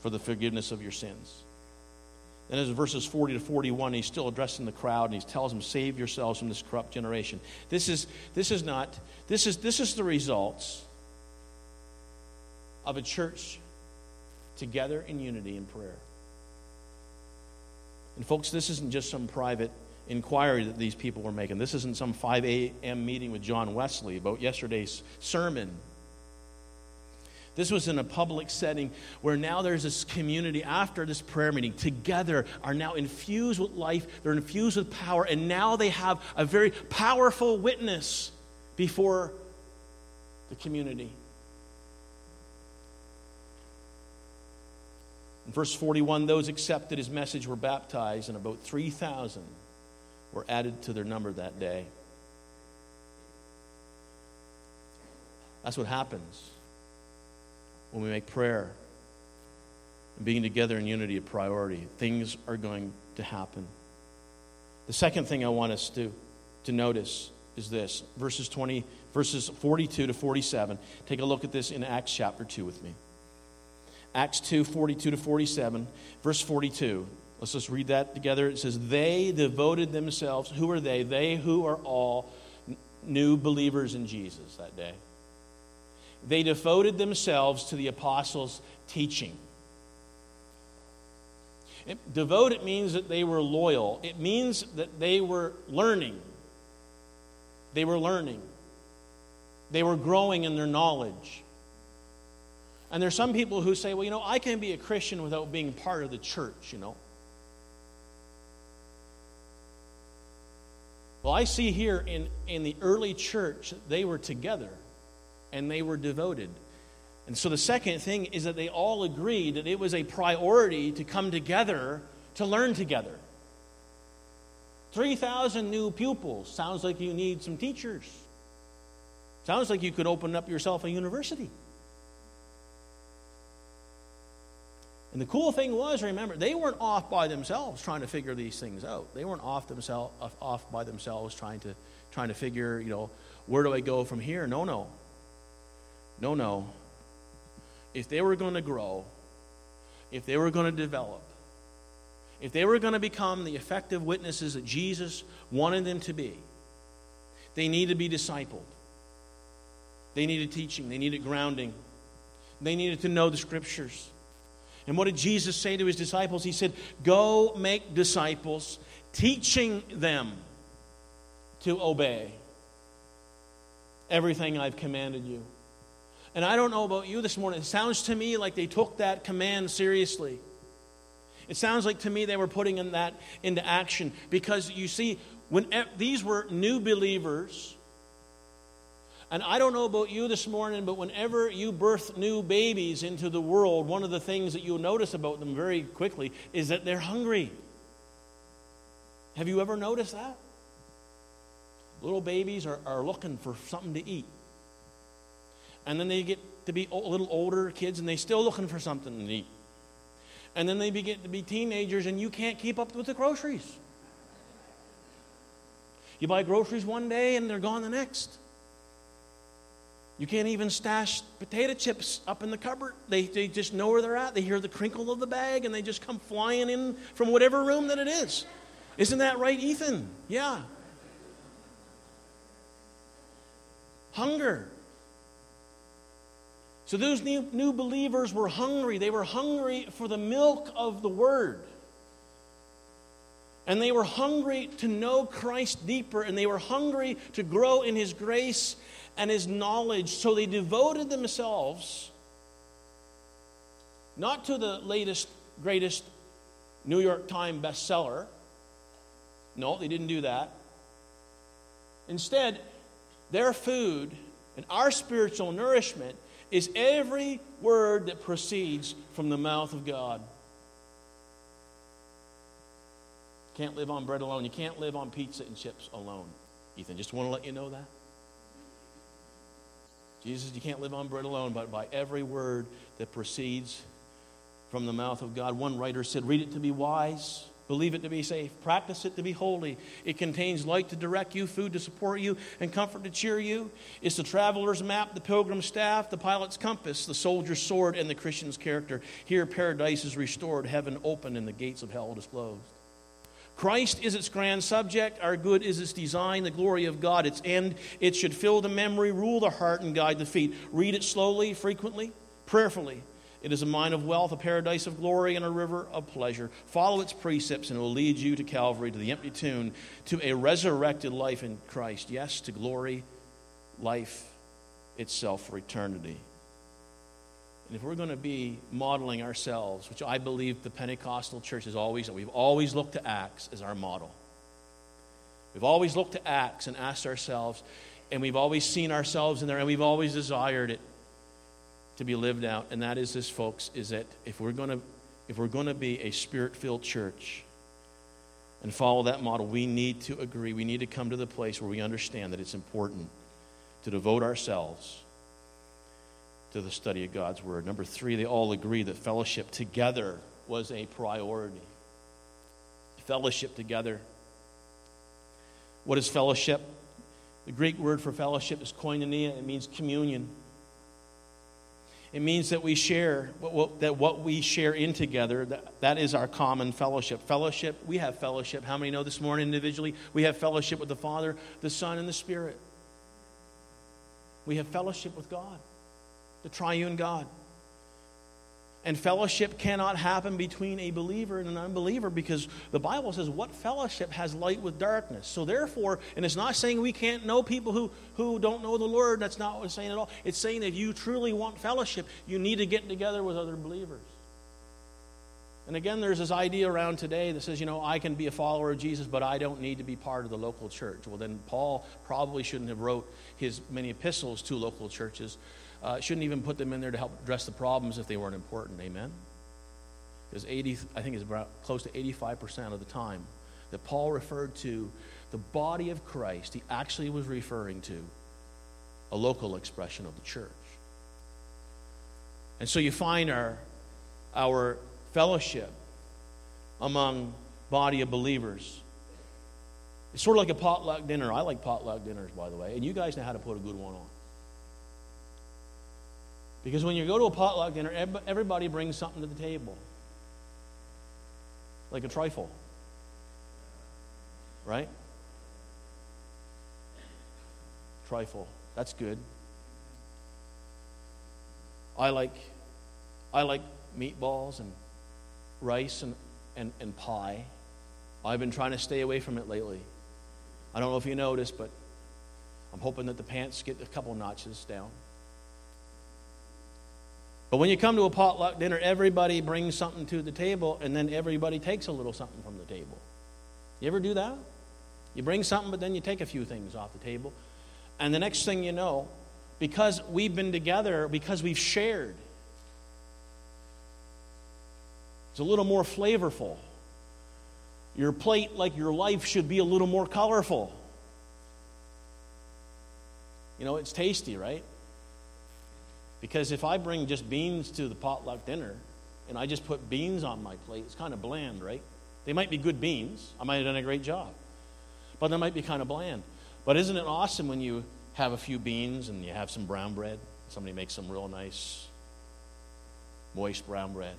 Speaker 8: for the forgiveness of your sins. Then as verses 40 to 41, he's still addressing the crowd and he tells them, Save yourselves from this corrupt generation. This is, this is not, this is, this is the results of a church together in unity in prayer. And folks, this isn't just some private inquiry that these people were making. This isn't some 5 a.m. meeting with John Wesley about yesterday's sermon. This was in a public setting where now there's this community after this prayer meeting together are now infused with life, they're infused with power, and now they have a very powerful witness before the community. In verse 41, those accepted his message were baptized, and about 3,000 were added to their number that day. That's what happens when we make prayer and being together in unity a priority, things are going to happen. The second thing I want us to, to notice is this. Verses 20 verses 42 to 47 take a look at this in acts chapter 2 with me. Acts 2 42 to 47 verse 42 let's just read that together. It says they devoted themselves who are they? They who are all new believers in jesus that day they devoted themselves to the apostles' teaching. It, devoted means that they were loyal, it means that they were learning. They were learning, they were growing in their knowledge. And there's some people who say, well, you know, I can be a Christian without being part of the church, you know. Well, I see here in, in the early church, they were together and they were devoted. And so the second thing is that they all agreed that it was a priority to come together to learn together. 3,000 new pupils. Sounds like you need some teachers. Sounds like you could open up yourself a university. And the cool thing was, remember, they weren't off by themselves trying to figure these things out. They weren't off themselves off by themselves trying to trying to figure, you know, where do I go from here? No, no. No, no. If they were going to grow, if they were going to develop, if they were going to become the effective witnesses that Jesus wanted them to be, they needed to be discipled. They needed teaching, they needed grounding, they needed to know the scriptures. And what did Jesus say to his disciples? He said, Go make disciples, teaching them to obey everything I've commanded you. And I don't know about you this morning. It sounds to me like they took that command seriously. It sounds like to me they were putting in that into action because you see, when these were new believers, and I don't know about you this morning, but whenever you birth new babies into the world, one of the things that you'll notice about them very quickly is that they're hungry. Have you ever noticed that? Little babies are, are looking for something to eat. And then they get to be a little older kids and they're still looking for something to eat. And then they begin to be teenagers and you can't keep up with the groceries. You buy groceries one day and they're gone the next. You can't even stash potato chips up in the cupboard. They, they just know where they're at. They hear the crinkle of the bag and they just come flying in from whatever room that it is. Isn't that right, Ethan? Yeah. Hunger. So those new, new believers were hungry. They were hungry for the milk of the word. And they were hungry to know Christ deeper, and they were hungry to grow in his grace and his knowledge. So they devoted themselves not to the latest, greatest New York Times bestseller. No, they didn't do that. Instead, their food and our spiritual nourishment is every word that proceeds from the mouth of God. Can't live on bread alone. You can't live on pizza and chips alone. Ethan, just want to let you know that. Jesus, you can't live on bread alone, but by every word that proceeds from the mouth of God. One writer said, Read it to be wise, believe it to be safe, practice it to be holy. It contains light to direct you, food to support you, and comfort to cheer you. It's the traveler's map, the pilgrim's staff, the pilot's compass, the soldier's sword, and the Christian's character. Here, paradise is restored, heaven opened, and the gates of hell disclosed. Christ is its grand subject. Our good is its design, the glory of God, its end. It should fill the memory, rule the heart, and guide the feet. Read it slowly, frequently, prayerfully. It is a mine of wealth, a paradise of glory, and a river of pleasure. Follow its precepts, and it will lead you to Calvary, to the empty tomb, to a resurrected life in Christ. Yes, to glory, life itself for eternity. And if we're going to be modeling ourselves, which I believe the Pentecostal church has always, we've always looked to Acts as our model. We've always looked to Acts and asked ourselves, and we've always seen ourselves in there, and we've always desired it to be lived out. And that is this, folks, is that if we're going to, if we're going to be a spirit-filled church and follow that model, we need to agree. We need to come to the place where we understand that it's important to devote ourselves to the study of God's Word. Number three, they all agree that fellowship together was a priority. Fellowship together. What is fellowship? The Greek word for fellowship is koinonia, it means communion. It means that we share, that what we share in together, that, that is our common fellowship. Fellowship, we have fellowship. How many know this morning individually? We have fellowship with the Father, the Son, and the Spirit. We have fellowship with God the triune God. And fellowship cannot happen between a believer and an unbeliever because the Bible says, What fellowship has light with darkness? So, therefore, and it's not saying we can't know people who, who don't know the Lord. That's not what it's saying at all. It's saying that if you truly want fellowship, you need to get together with other believers. And again, there's this idea around today that says, you know, I can be a follower of Jesus, but I don't need to be part of the local church. Well, then Paul probably shouldn't have wrote his many epistles to local churches uh, shouldn't even put them in there to help address the problems if they weren't important. Amen? Because 80, I think it's about close to 85% of the time that Paul referred to the body of Christ, he actually was referring to a local expression of the church. And so you find our, our fellowship among body of believers. It's sort of like a potluck dinner. I like potluck dinners, by the way, and you guys know how to put a good one on. Because when you go to a potluck dinner, everybody brings something to the table. Like a trifle. Right? Trifle. That's good. I like I like meatballs and rice and, and, and pie. I've been trying to stay away from it lately. I don't know if you noticed, but I'm hoping that the pants get a couple notches down. But when you come to a potluck dinner, everybody brings something to the table, and then everybody takes a little something from the table. You ever do that? You bring something, but then you take a few things off the table. And the next thing you know, because we've been together, because we've shared, it's a little more flavorful. Your plate, like your life, should be a little more colorful. You know, it's tasty, right? Because if I bring just beans to the potluck dinner and I just put beans on my plate, it's kind of bland, right? They might be good beans. I might have done a great job. But they might be kind of bland. But isn't it awesome when you have a few beans and you have some brown bread? Somebody makes some real nice, moist brown bread,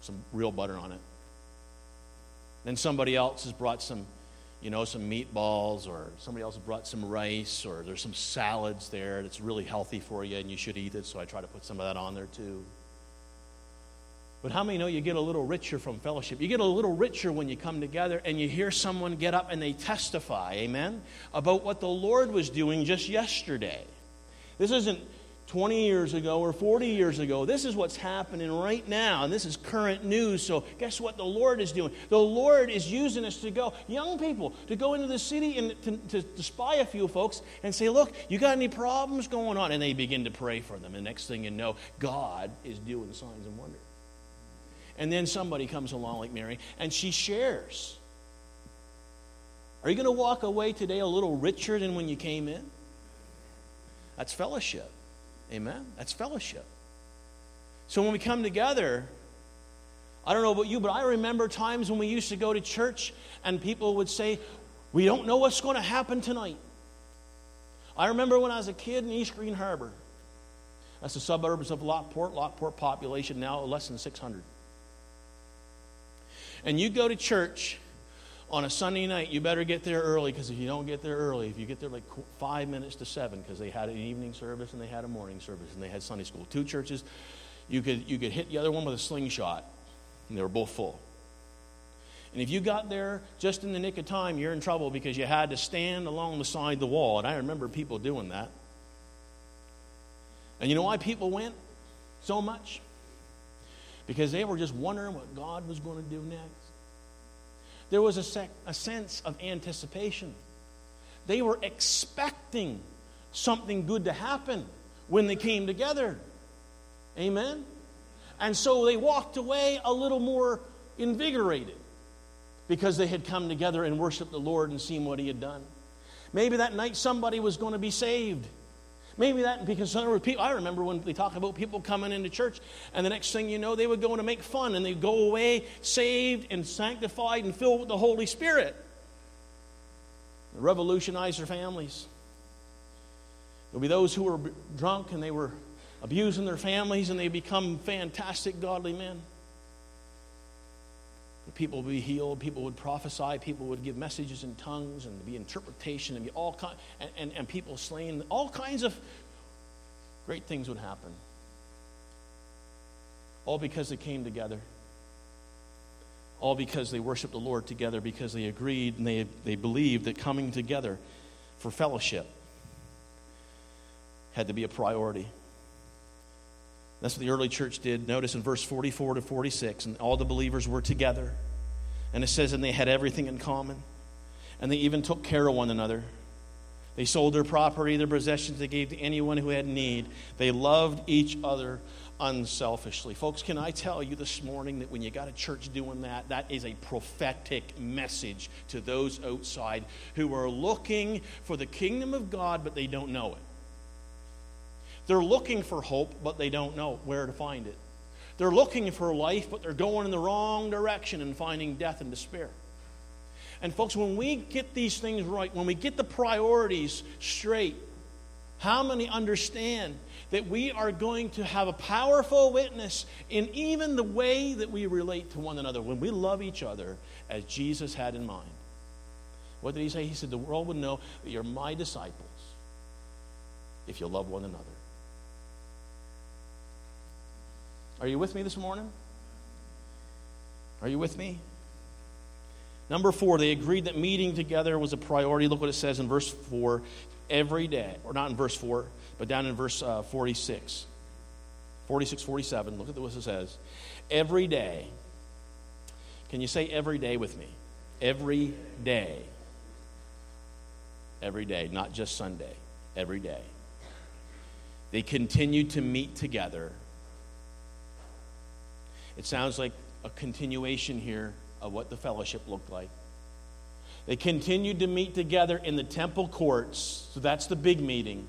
Speaker 8: some real butter on it. Then somebody else has brought some, you know, some meatballs, or somebody else brought some rice, or there's some salads there that's really healthy for you and you should eat it, so I try to put some of that on there too. But how many know you get a little richer from fellowship? You get a little richer when you come together and you hear someone get up and they testify, amen, about what the Lord was doing just yesterday. This isn't 20 years ago or 40 years ago. This is what's happening right now, and this is current news. So, guess what the Lord is doing? The Lord is using us to go, young people, to go into the city and to, to, to spy a few folks and say, Look, you got any problems going on? And they begin to pray for them. And next thing you know, God is doing signs and wonders. And then somebody comes along like Mary and she shares. Are you going to walk away today a little richer than when you came in? That's fellowship. Amen? That's fellowship. So when we come together, I don't know about you, but I remember times when we used to go to church and people would say, We don't know what's going to happen tonight. I remember when I was a kid in East Green Harbor. That's the suburbs of Lockport. Lockport population now less than 600 and you go to church on a Sunday night, you better get there early because if you don't get there early, if you get there like five minutes to seven, because they had an evening service and they had a morning service and they had Sunday school, two churches, you could you could hit the other one with a slingshot, and they were both full. And if you got there just in the nick of time, you're in trouble because you had to stand along the side of the wall. And I remember people doing that. And you know why people went so much? because they were just wondering what God was going to do next. There was a, sec- a sense of anticipation. They were expecting something good to happen when they came together. Amen? And so they walked away a little more invigorated because they had come together and worshiped the Lord and seen what He had done. Maybe that night somebody was going to be saved. Maybe that because people. I remember when we talk about people coming into church, and the next thing you know, they would go to make fun, and they'd go away saved and sanctified and filled with the Holy Spirit. They revolutionized their families. There'll be those who were drunk and they were abusing their families, and they become fantastic godly men. People would be healed, people would prophesy, people would give messages in tongues, and be interpretation, and be all kind, and, and, and people slain. All kinds of great things would happen. All because they came together. All because they worshiped the Lord together, because they agreed and they, they believed that coming together for fellowship had to be a priority. That's what the early church did. Notice in verse 44 to 46, and all the believers were together. And it says, and they had everything in common. And they even took care of one another. They sold their property, their possessions, they gave to anyone who had need. They loved each other unselfishly. Folks, can I tell you this morning that when you got a church doing that, that is a prophetic message to those outside who are looking for the kingdom of God, but they don't know it. They're looking for hope, but they don't know where to find it. They're looking for life, but they're going in the wrong direction and finding death and despair. And, folks, when we get these things right, when we get the priorities straight, how many understand that we are going to have a powerful witness in even the way that we relate to one another when we love each other as Jesus had in mind? What did he say? He said, The world would know that you're my disciples if you love one another. Are you with me this morning? Are you with me? Number four, they agreed that meeting together was a priority. Look what it says in verse four. every day, or not in verse 4, but down in verse uh, 46. 46, 47, look at what it says. Every day. Can you say every day with me? Every day. Every day, not just Sunday. Every day. They continued to meet together. It sounds like a continuation here of what the fellowship looked like. They continued to meet together in the temple courts, so that's the big meeting.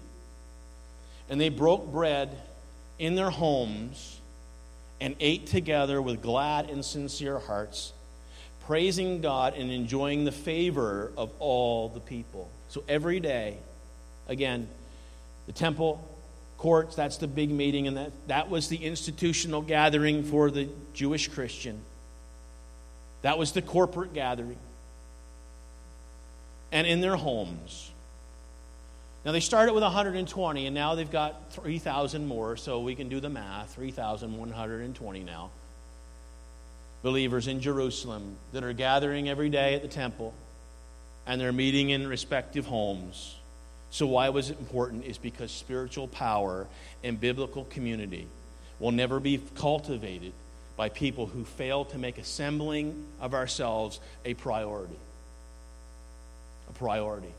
Speaker 8: And they broke bread in their homes and ate together with glad and sincere hearts, praising God and enjoying the favor of all the people. So every day, again, the temple courts, that's the big meeting, and that, that was the institutional gathering for the Jewish Christian. That was the corporate gathering. And in their homes. Now, they started with 120, and now they've got 3,000 more, so we can do the math 3,120 now. Believers in Jerusalem that are gathering every day at the temple, and they're meeting in respective homes. So, why was it important? Is because spiritual power and biblical community will never be cultivated by people who fail to make assembling of ourselves a priority. A priority.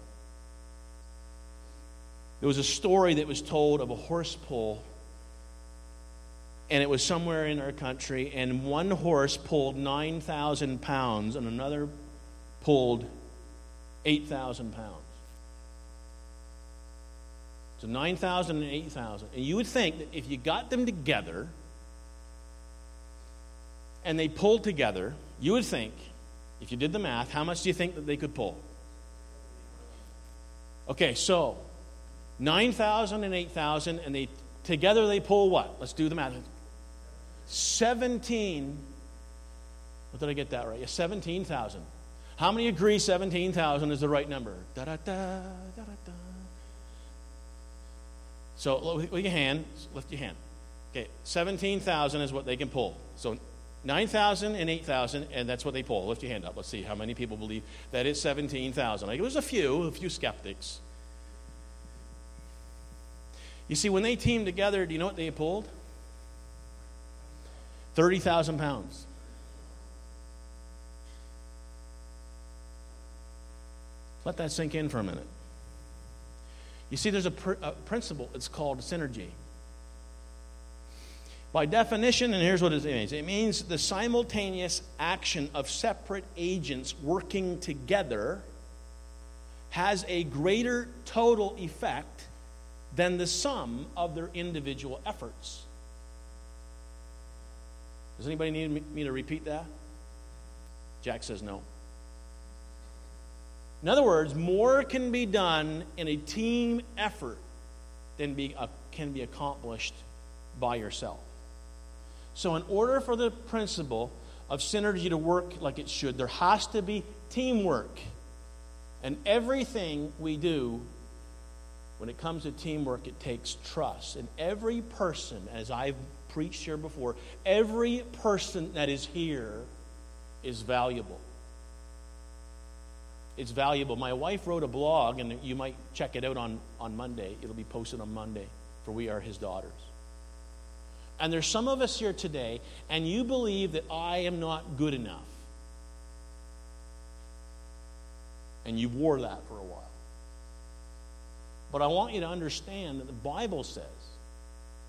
Speaker 8: There was a story that was told of a horse pull, and it was somewhere in our country, and one horse pulled 9,000 pounds, and another pulled 8,000 pounds. So 9,000 and 8,000. And you would think that if you got them together and they pulled together, you would think, if you did the math, how much do you think that they could pull? Okay, so 9,000 and 8,000, and they together they pull what? Let's do the math. 17. What did I get that right? Yeah, 17,000. How many agree 17,000 is the right number? Da da da. So with your hand, lift your hand. Okay, 17,000 is what they can pull. So 9,000 and 8,000, and that's what they pull. Lift your hand up. Let's see how many people believe that is 17,000. Like, there's a few, a few skeptics. You see, when they teamed together, do you know what they pulled? 30,000 pounds. Let that sink in for a minute. You see, there's a, pr- a principle, it's called synergy. By definition, and here's what it means it means the simultaneous action of separate agents working together has a greater total effect than the sum of their individual efforts. Does anybody need me to repeat that? Jack says no. In other words, more can be done in a team effort than be, uh, can be accomplished by yourself. So, in order for the principle of synergy to work like it should, there has to be teamwork. And everything we do, when it comes to teamwork, it takes trust. And every person, as I've preached here before, every person that is here is valuable it's valuable. My wife wrote a blog, and you might check it out on, on Monday. It'll be posted on Monday, for we are his daughters. And there's some of us here today, and you believe that I am not good enough. And you wore that for a while. But I want you to understand that the Bible says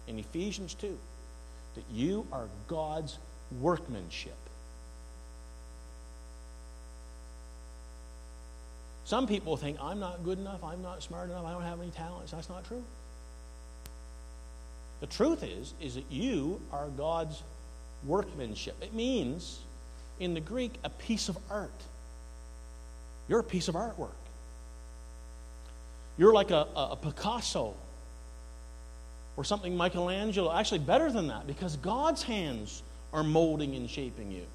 Speaker 8: in Ephesians 2 that you are God's workmanship. Some people think, I'm not good enough, I'm not smart enough, I don't have any talents. That's not true. The truth is, is that you are God's workmanship. It means, in the Greek, a piece of art. You're a piece of artwork. You're like a, a, a Picasso or something Michelangelo. Actually, better than that, because God's hands are molding and shaping you.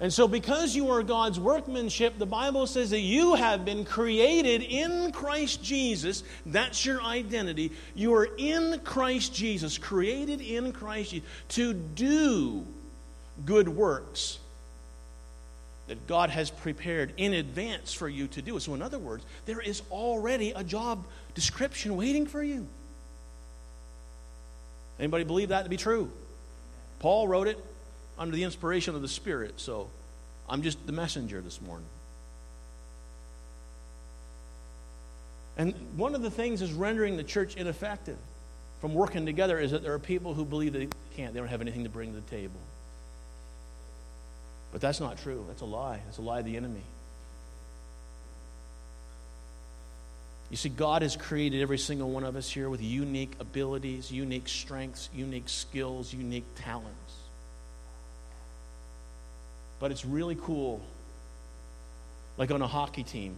Speaker 8: And so, because you are God's workmanship, the Bible says that you have been created in Christ Jesus. That's your identity. You are in Christ Jesus, created in Christ Jesus, to do good works, that God has prepared in advance for you to do. So, in other words, there is already a job description waiting for you. Anybody believe that to be true? Paul wrote it under the inspiration of the Spirit, so I'm just the messenger this morning. And one of the things is rendering the church ineffective from working together is that there are people who believe they can't, they don't have anything to bring to the table. But that's not true. That's a lie. That's a lie of the enemy. You see, God has created every single one of us here with unique abilities, unique strengths, unique skills, unique talents. But it's really cool. Like on a hockey team.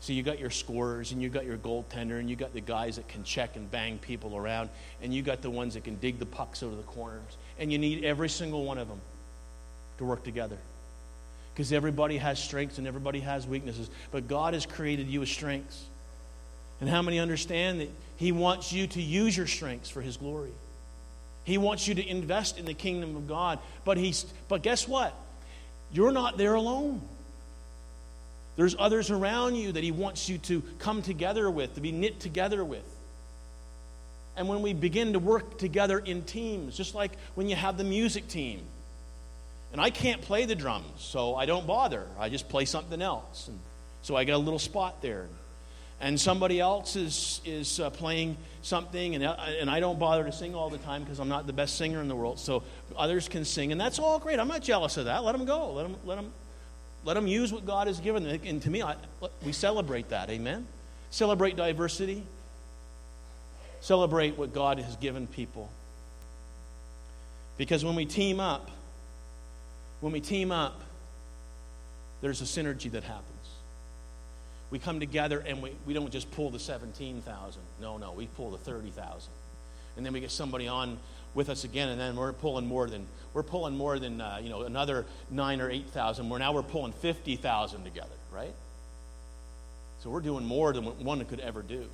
Speaker 8: So you got your scorers and you got your goaltender and you got the guys that can check and bang people around and you got the ones that can dig the pucks out of the corners. And you need every single one of them to work together. Because everybody has strengths and everybody has weaknesses. But God has created you with strengths. And how many understand that He wants you to use your strengths for His glory? He wants you to invest in the kingdom of God. But, he's, but guess what? You're not there alone. There's others around you that He wants you to come together with, to be knit together with. And when we begin to work together in teams, just like when you have the music team, and I can't play the drums, so I don't bother. I just play something else. And so I got a little spot there. And somebody else is, is uh, playing something, and, uh, and I don't bother to sing all the time because I'm not the best singer in the world. So others can sing, and that's all great. I'm not jealous of that. Let them go. Let them, let them, let them use what God has given them. And to me, I, we celebrate that. Amen? Celebrate diversity. Celebrate what God has given people. Because when we team up, when we team up, there's a synergy that happens. We come together and we, we don't just pull the 17,000. No, no, we pull the 30,000. And then we get somebody on with us again, and then we're pulling more than we're pulling more than uh, you know another nine or eight thousand. We're now we're pulling fifty thousand together, right? So we're doing more than one could ever do.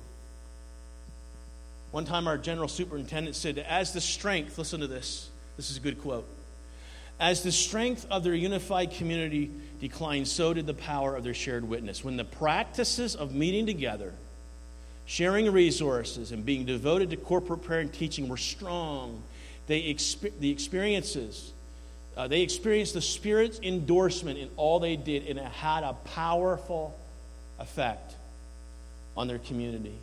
Speaker 8: One time, our general superintendent said, "As the strength, listen to this. This is a good quote. As the strength of their unified community declined, so did the power of their shared witness. When the practices of meeting together, sharing resources, and being devoted to corporate prayer and teaching were strong, they exp- the experiences, uh, they experienced the Spirit's endorsement in all they did, and it had a powerful effect on their community.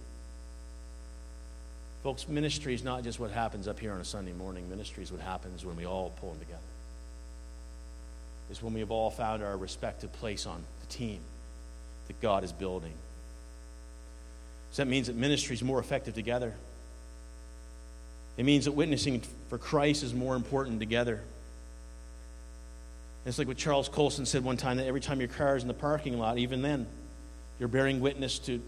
Speaker 8: Folks, ministry is not just what happens up here on a Sunday morning. Ministry is what happens when we all pull them together is when we have all found our respective place on the team that God is building. So that means that ministry is more effective together. It means that witnessing for Christ is more important together. It's like what Charles Colson said one time that every time your car is in the parking lot, even then, you're bearing witness to,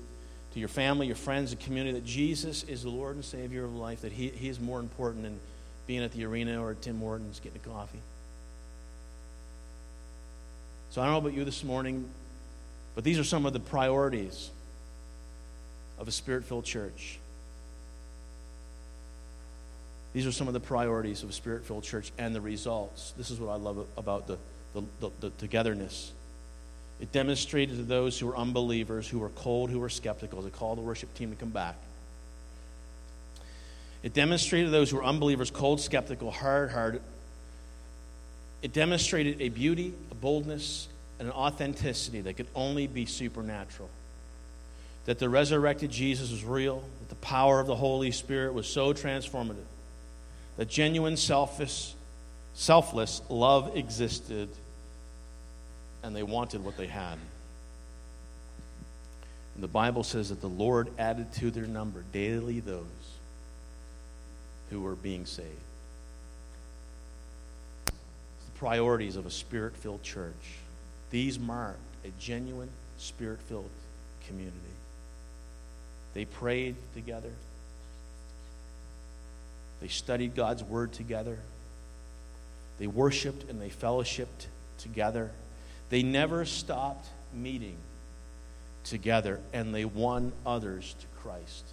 Speaker 8: to your family, your friends, the community that Jesus is the Lord and Savior of life, that he, he is more important than being at the arena or at Tim Hortons getting a coffee. So I don't know about you this morning, but these are some of the priorities of a spirit filled church. These are some of the priorities of a spirit filled church and the results. This is what I love about the, the, the, the, togetherness. It demonstrated to those who were unbelievers, who were cold, who were skeptical, to call the worship team to come back. It demonstrated to those who were unbelievers, cold, skeptical, hard hearted, it demonstrated a beauty, a boldness, and an authenticity that could only be supernatural. That the resurrected Jesus was real, that the power of the Holy Spirit was so transformative, that genuine, selfish, selfless love existed, and they wanted what they had. And the Bible says that the Lord added to their number daily those who were being saved priorities of a spirit filled church. These marked a genuine spirit filled community. They prayed together, they studied God's word together, they worshiped and they fellowshipped together. They never stopped meeting together, and they won others to Christ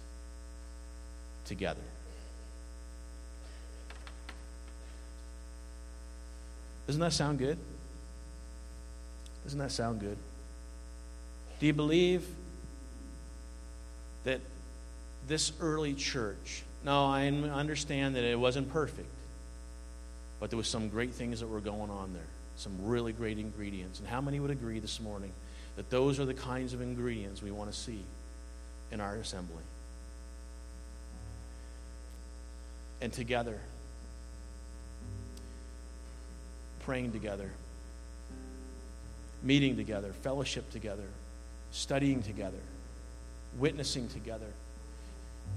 Speaker 8: together. Doesn't that sound good? Doesn't that sound good? Do you believe that this early church, now I understand that it wasn't perfect, but there was some great things that were going on there, some really great ingredients. And how many would agree this morning that those are the kinds of ingredients we want to see in our assembly? And together, praying together, meeting together, fellowship together, studying together, witnessing together.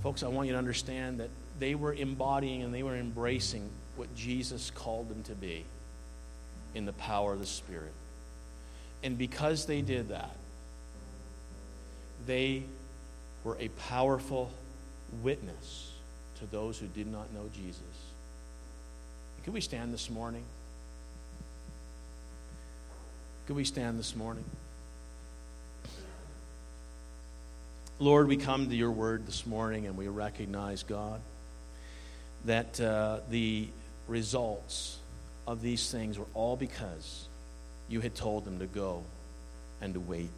Speaker 8: Folks, I want you to understand that they were embodying and they were embracing what Jesus called them to be in the power of the Spirit. And because they did that, they were a powerful witness to those who did not know Jesus. Can we stand this morning? Could we stand this morning? Lord, we come to your word this morning and we recognize, God, that uh, the results of these things were all because you had told them to go and to wait.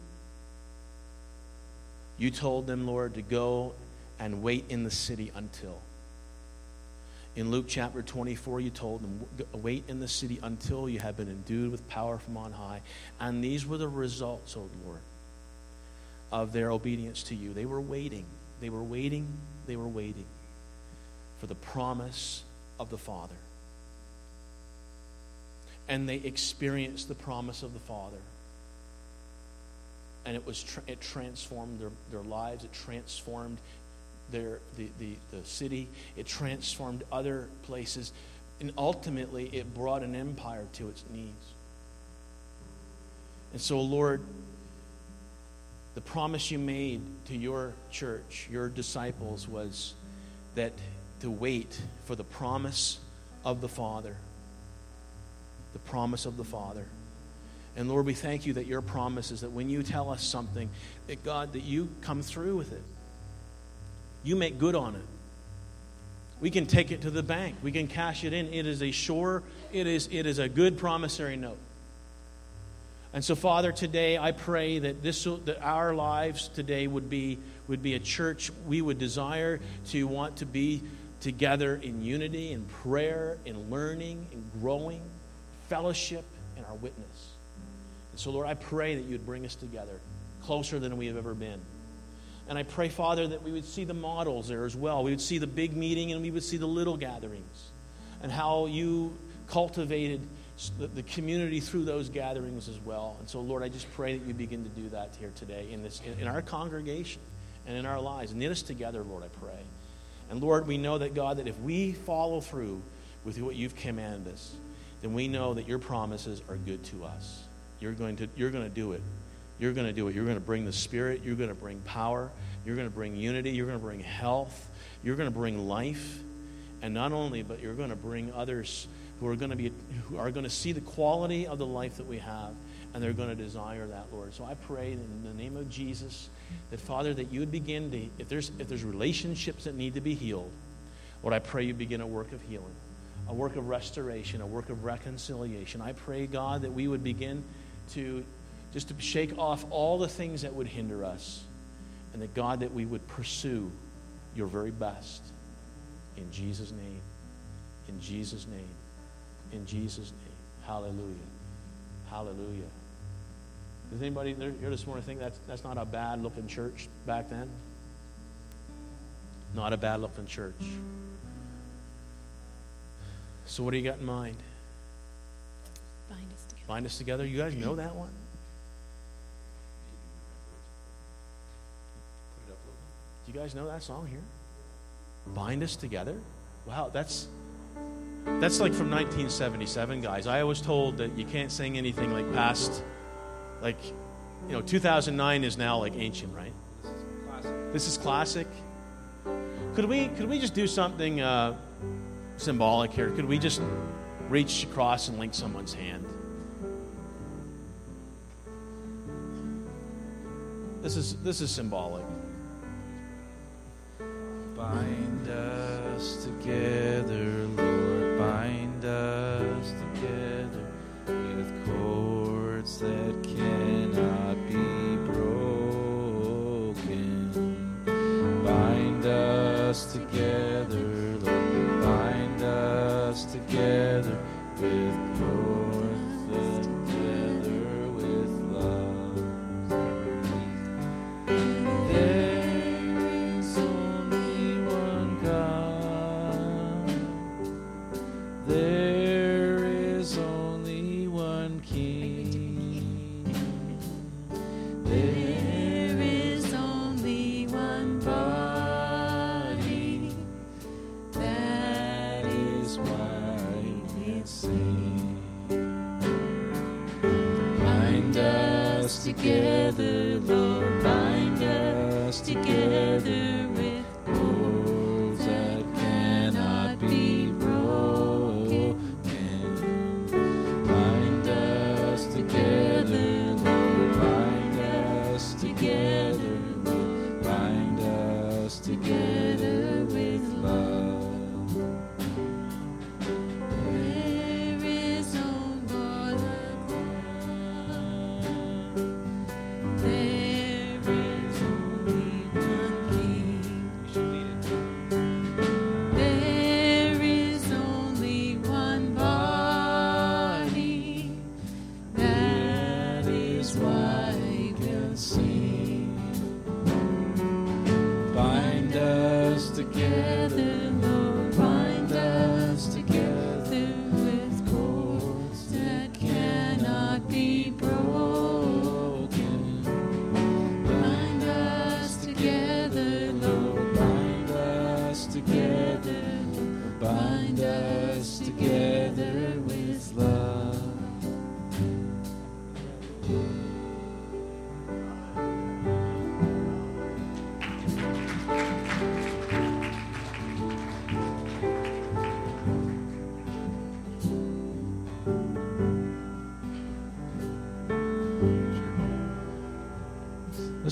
Speaker 8: You told them, Lord, to go and wait in the city until. In Luke chapter 24, you told them, Wait in the city until you have been endued with power from on high. And these were the results, O Lord, of their obedience to you. They were waiting. They were waiting. They were waiting for the promise of the Father. And they experienced the promise of the Father. And it, was tra- it transformed their, their lives, it transformed their, the, the, the city, it transformed other places, and ultimately it brought an empire to its knees. And so, Lord, the promise you made to your church, your disciples, was that to wait for the promise of the Father. The promise of the Father. And Lord, we thank you that your promise is that when you tell us something, that God, that you come through with it you make good on it. We can take it to the bank. We can cash it in. It is a sure, it is, it is a good promissory note. And so, Father, today I pray that this that our lives today would be would be a church we would desire to want to be together in unity, in prayer, in learning, in growing, fellowship, and our witness. And so, Lord, I pray that you'd bring us together closer than we have ever been. And I pray, Father, that we would see the models there as well. We would see the big meeting and we would see the little gatherings and how you cultivated the, community through those gatherings as well. And so, Lord, I just pray that you begin to do that here today in, this, in our congregation and in our lives. Knit us together, Lord, I pray. And Lord, we know that, God, that if we follow through with what you've commanded us, then we know that your promises are good to us. You're going to, you're going to do it. You're going to do it. You're going to bring the Spirit. You're going to bring power. You're going to bring unity. You're going to bring health. You're going to bring life. And not only, but you're going to bring others who are going to be who are going to see the quality of the life that we have and they're going to desire that lord so i pray in the name of jesus that father that you would begin to if there's if there's relationships that need to be healed lord i pray you begin a work of healing a work of restoration a work of reconciliation i pray god that we would begin to just to shake off all the things that would hinder us. And that, God, that we would pursue your very best. In Jesus' name. In Jesus' name. In Jesus' name. Hallelujah. Hallelujah. Does anybody here this morning think that's, that's not a bad looking church back then? Not a bad looking church. So, what do you got in mind?
Speaker 3: Bind us together.
Speaker 8: Bind us together. You guys know that one? Do you guys know that song here? Bind us together. Wow, that's that's like from 1977, guys. I was told that you can't sing anything like past, like, you know, 2009 is now like ancient, right? This is classic. This is classic. Could we could we just do something uh, symbolic here? Could we just reach across and link someone's hand? This is this is symbolic.
Speaker 11: Bind us together,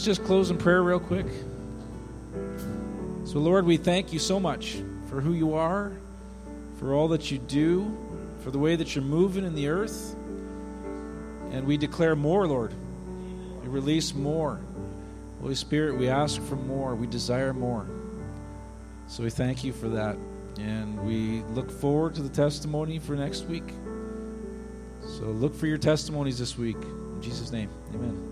Speaker 1: Let's just close in prayer real quick. So, Lord, we thank you so much for who you are, for all that you do, for the way that you're moving in the earth. And we declare more, Lord. We release more. Holy Spirit, we ask for more. We desire more. So we thank you for that. And we look forward to the testimony for next week. So look for your testimonies this week. In Jesus' name, amen.